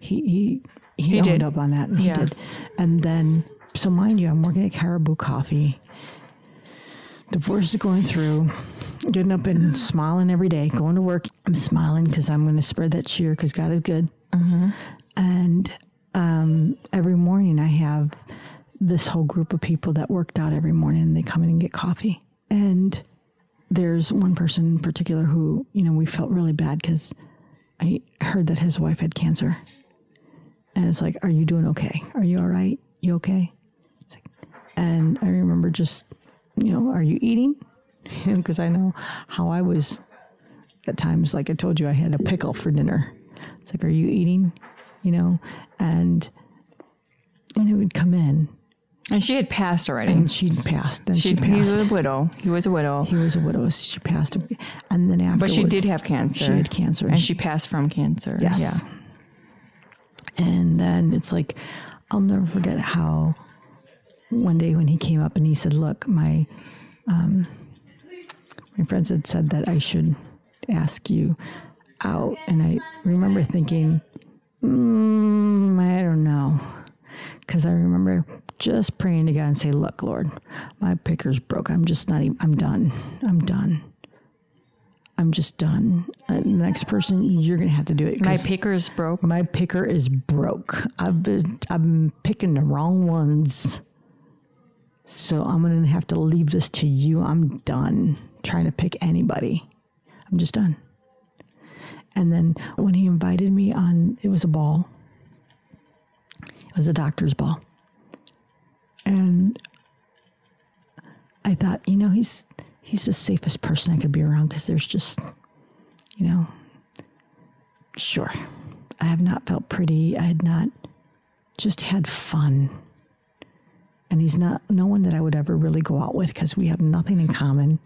He he he, He owned did. up on that, and Yeah. he did. And then, so mind you, I'm working at Caribou Coffee. Divorce is going through. Getting up and smiling every day, going to work. I'm smiling because I'm going to spread that cheer because God is good. And um, every morning I have this whole group of people that worked out every morning and they come in and get coffee. And there's one person in particular who, you know, we felt really bad because I heard that his wife had cancer. And it's like, are you doing okay? Are you all right? You okay? And I remember just, you know, are you eating? [LAUGHS] Because I know how I was at times. Like I told you, I had a pickle for dinner. It's like, are you eating? You know, and and it would come in, And she had passed already. and she'd passed. Then she, she, he was a widow. He was a widow. He was a widow. She passed, and then after, but she did have cancer. She had cancer, And she passed from cancer. Yes. Yeah. And then it's like, I'll never forget how one day when he came up and he said, "Look, my um, my friends had said that I should ask you out," and I remember thinking, mm, I don't know, because I remember just praying to God and say, "Look, Lord, my picker's broke. I'm just not. Even, I'm done. I'm done." I'm just done. And the next person, you're gonna have to do it. My 'cause- pickers broke. my picker is broke. I've been I'm picking the wrong ones. So I'm gonna have to leave this to you. I'm done trying to pick anybody. I'm just done. And then when he invited me on, it was a ball. It was a doctor's ball. And I thought, you know, he's he's the safest person I could be around because there's just, you know, sure. I have not felt pretty. I had not just had fun. And he's not no one that I would ever really go out with because we have nothing in common.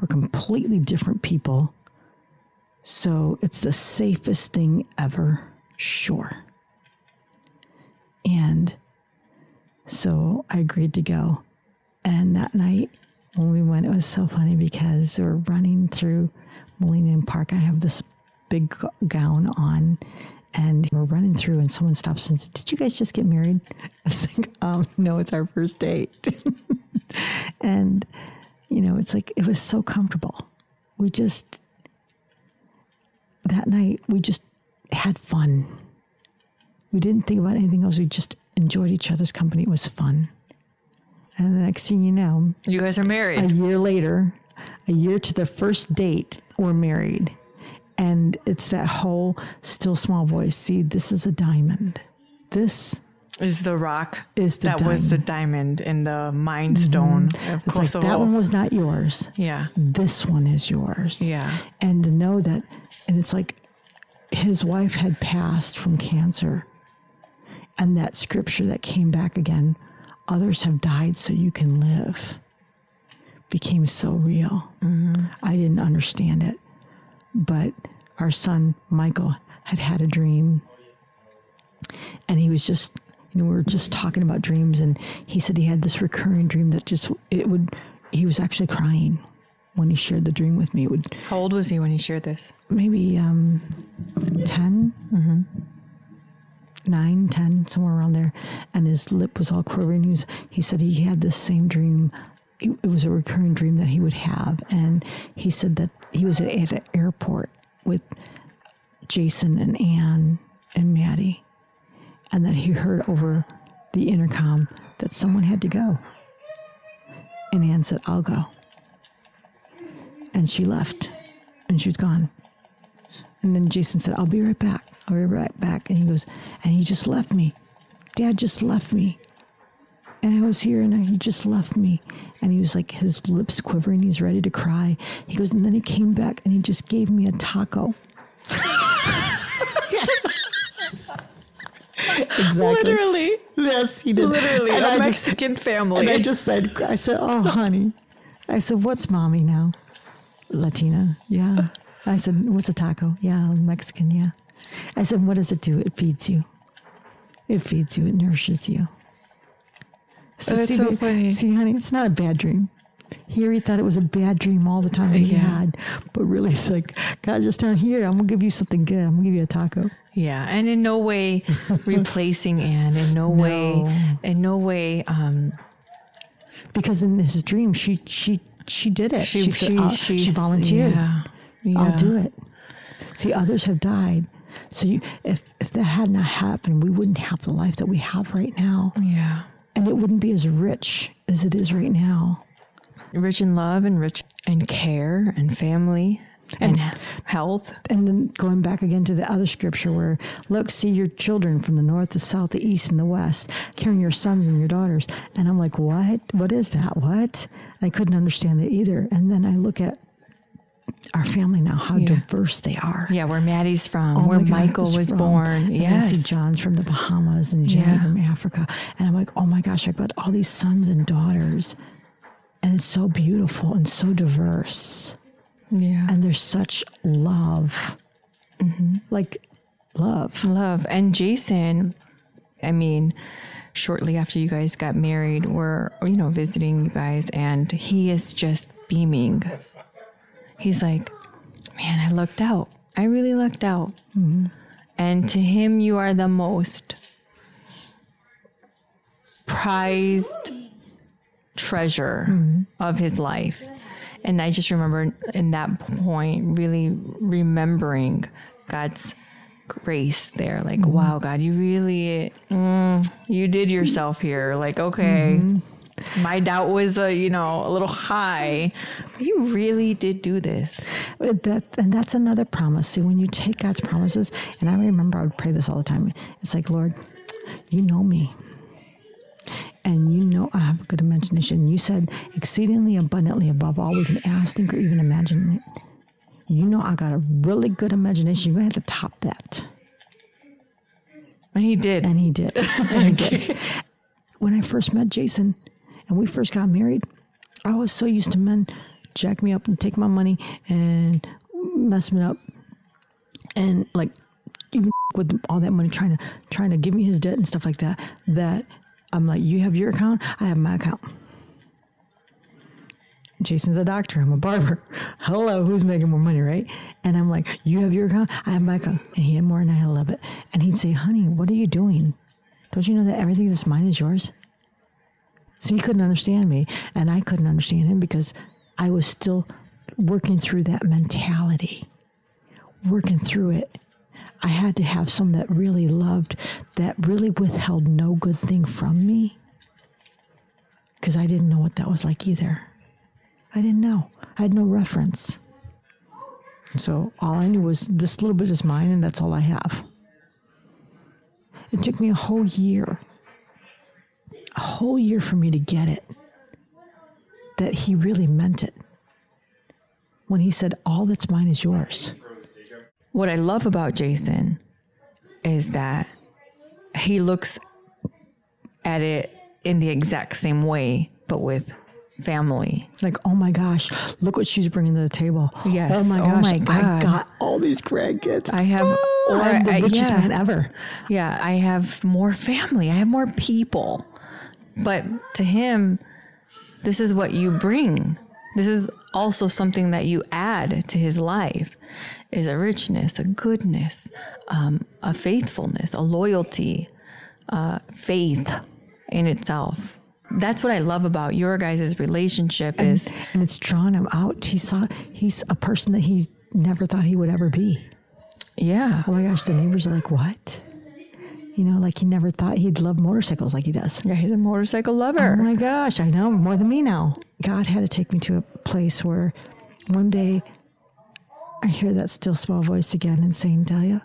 We're completely different people. So it's the safest thing ever, sure. And so I agreed to go. And that night when we went, it was so funny because we're running through Moline Park. I have this big gown on and we're running through and someone stops and says, Did you guys just get married? [LAUGHS] I was like, um, no, it's our first date. [LAUGHS] and, you know, it's like, it was so comfortable. We just, that night, we just had fun. We didn't think about anything else. We just enjoyed each other's company. It was fun. And the next thing you know, You guys are married. a year later, a year to the first date, we're married. And it's that whole still small voice. See, this is a diamond. This Is the rock is the that was the diamond in the mine Stone mm-hmm. of It's like that one was not yours. yeah. This one is yours. Yeah. And to know that, and it's like his wife had passed from cancer. And that scripture that came back again, others have died so you can live, became so real. Mm-hmm. I didn't understand it. But our son, Michael, had had a dream. And he was just, you know, we were just talking about dreams. And he said he had this recurring dream that just, it would, he was actually crying when he shared the dream with me. It would How old was he when he shared this? maybe um, 10, Mm-hmm. 9, 10, somewhere around there. And his lip was all quivering. He, was, he said he had this same dream. It, it was a recurring dream that he would have. And he said that he was at, at an airport with Jason and Anne and Maddie. And that he heard over the intercom that someone had to go. And Anne said, I'll go. And she left and she was gone. And then Jason said, I'll be right back. I'll be right back. And he goes, and he just left me. Dad just left me. And I was here and he just left me. And he was like, his lips quivering. He's ready to cry. He goes, and then he came back and he just gave me a taco. [LAUGHS] exactly. Literally. Yes, he did. Literally. And a I just- Mexican family. and I just said, I said, oh, honey. I said, what's mommy now? Latina. Yeah. I said, what's a taco? Yeah, Mexican. Yeah. I said, what does it do? It feeds you. It feeds you. It nourishes you. So That's so ba- funny. See, honey, it's not a bad dream. Here he thought it was a bad dream all the time that he Yeah. had, but really it's like, God, just down here, I'm gonna give you something good. I'm gonna give you a taco. Yeah, and in no way [LAUGHS] replacing Anne. In no, way. In no way. Um, Because in his dream, she she she did it. She said, "I'll-" she, volunteered. Yeah, I'll do it. See, others have died. So you, if if that had not happened, we wouldn't have the life that we have right now, Yeah, and it wouldn't be as rich as it is right now. rich in love and rich in care and family and, health. And then going back again to the other scripture where, look, see your children from the north, the south, the east, and the west, carrying your sons and your daughters. And I'm like, what? What is that? What? I couldn't understand it either. And then I look at our family now, how Yeah. diverse they are. Yeah, where Maddie's from, Oh where God, Michael was born. And I see John's from the Bahamas and Jen Yeah. from Africa. And I'm like, oh my gosh, I've got all these sons and daughters. And it's so beautiful and so diverse. Yeah. And there's such love. Mm-hmm. Like love. love. And Jason, I mean, shortly after you guys got married, we're, you know, visiting you guys, and he is just beaming. He's like, man, I lucked out. I really lucked out. And to him, you are the most prized treasure of his life. And I just remember in that point really remembering God's grace there. Like, wow, God, you really, mm, you did yourself here. Like, okay, my doubt was, uh, you know, a little high. But you really did do this. That and that's another promise. See, when you take God's promises, and I remember I would pray this all the time. It's like, Lord, you know me. And you know I have a good imagination. You said exceedingly abundantly above all we can ask, think, or even imagine. You know I got a really good imagination. You're gonna have to top that. And he did. And he did. [LAUGHS] And he did. When I first met Jason and we first got married, I was so used to men jack me up and take my money and mess me up. And like even [LAUGHS] with all that money trying to trying to give me his debt and stuff like that that I'm like you have your account I have my account. Jason's a doctor I'm a barber. [LAUGHS] Hello who's making more money right? And I'm like you have your account I have my account. And he had more and I had a little bit. And he'd say honey what are you doing? Don't you know that everything that's mine is yours so he couldn't understand me, and I couldn't understand him because I was still working through that mentality, working through it. I had to have someone that really loved, that really withheld no good thing from me because I didn't know what that was like either. I didn't know. I had no reference. So all I knew was this little bit is mine, and that's all I have. It took me a whole year a whole year for me to get it that he really meant it when he said, All that's mine is yours. what I love about Jason is that he looks at it in the exact same way, but with family. Like, oh my gosh, look what she's bringing to the table. Yes. Oh my Oh gosh, my I got all these grandkids. I have, Ah, I'm the I- richest yeah. man ever. Yeah, I have more family. I have more people. But to him, this is what you bring. This is also something that you add to his life is a richness, a goodness, um, a faithfulness, a loyalty, uh, faith in itself. That's what I love about your guys' relationship is And it's drawn him out. He saw he's a person that he never thought he would ever be. yeah. Oh my gosh, the neighbors are like, What? You know, like he never thought he'd love motorcycles like he does. Yeah, he's a motorcycle lover. Oh my gosh, I know more than me now. God had to take me to a place where one day I hear that still small voice again and saying, Delia,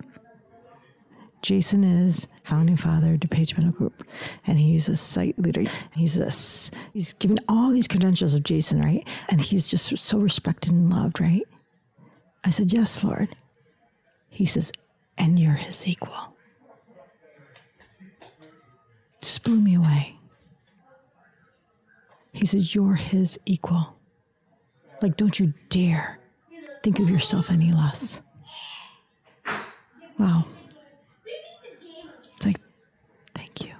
Jason is founding father of DuPage Medical Group, and he's a site leader. He's this. He's given all these credentials of Jason, right? And he's just so respected and loved, right? I said, Yes, Lord. He says, And you're his equal. Just blew me away. He says, You're his equal. Like, don't you dare think of yourself any less. Wow. It's like, thank you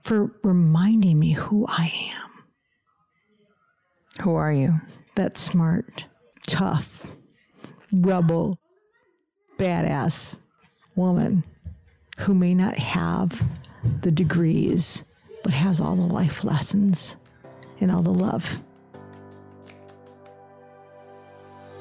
for reminding me who I am. Who are you? That smart, tough, rebel, badass woman who may not have the degrees, but has all the life lessons and all the love.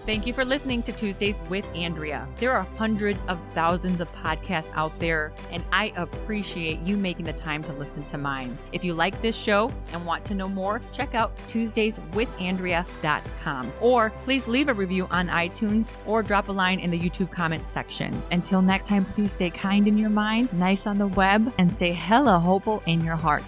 Thank you for listening to Tuesdays with Andrea. There are hundreds of thousands of podcasts out there, and I appreciate you making the time to listen to mine. If you like this show and want to know more, check out TuesdaysWithAndrea.com or please leave a review on iTunes or drop a line in the YouTube comments section. Until next time, please stay kind in your mind, nice on the web, and stay hella hopeful in your heart.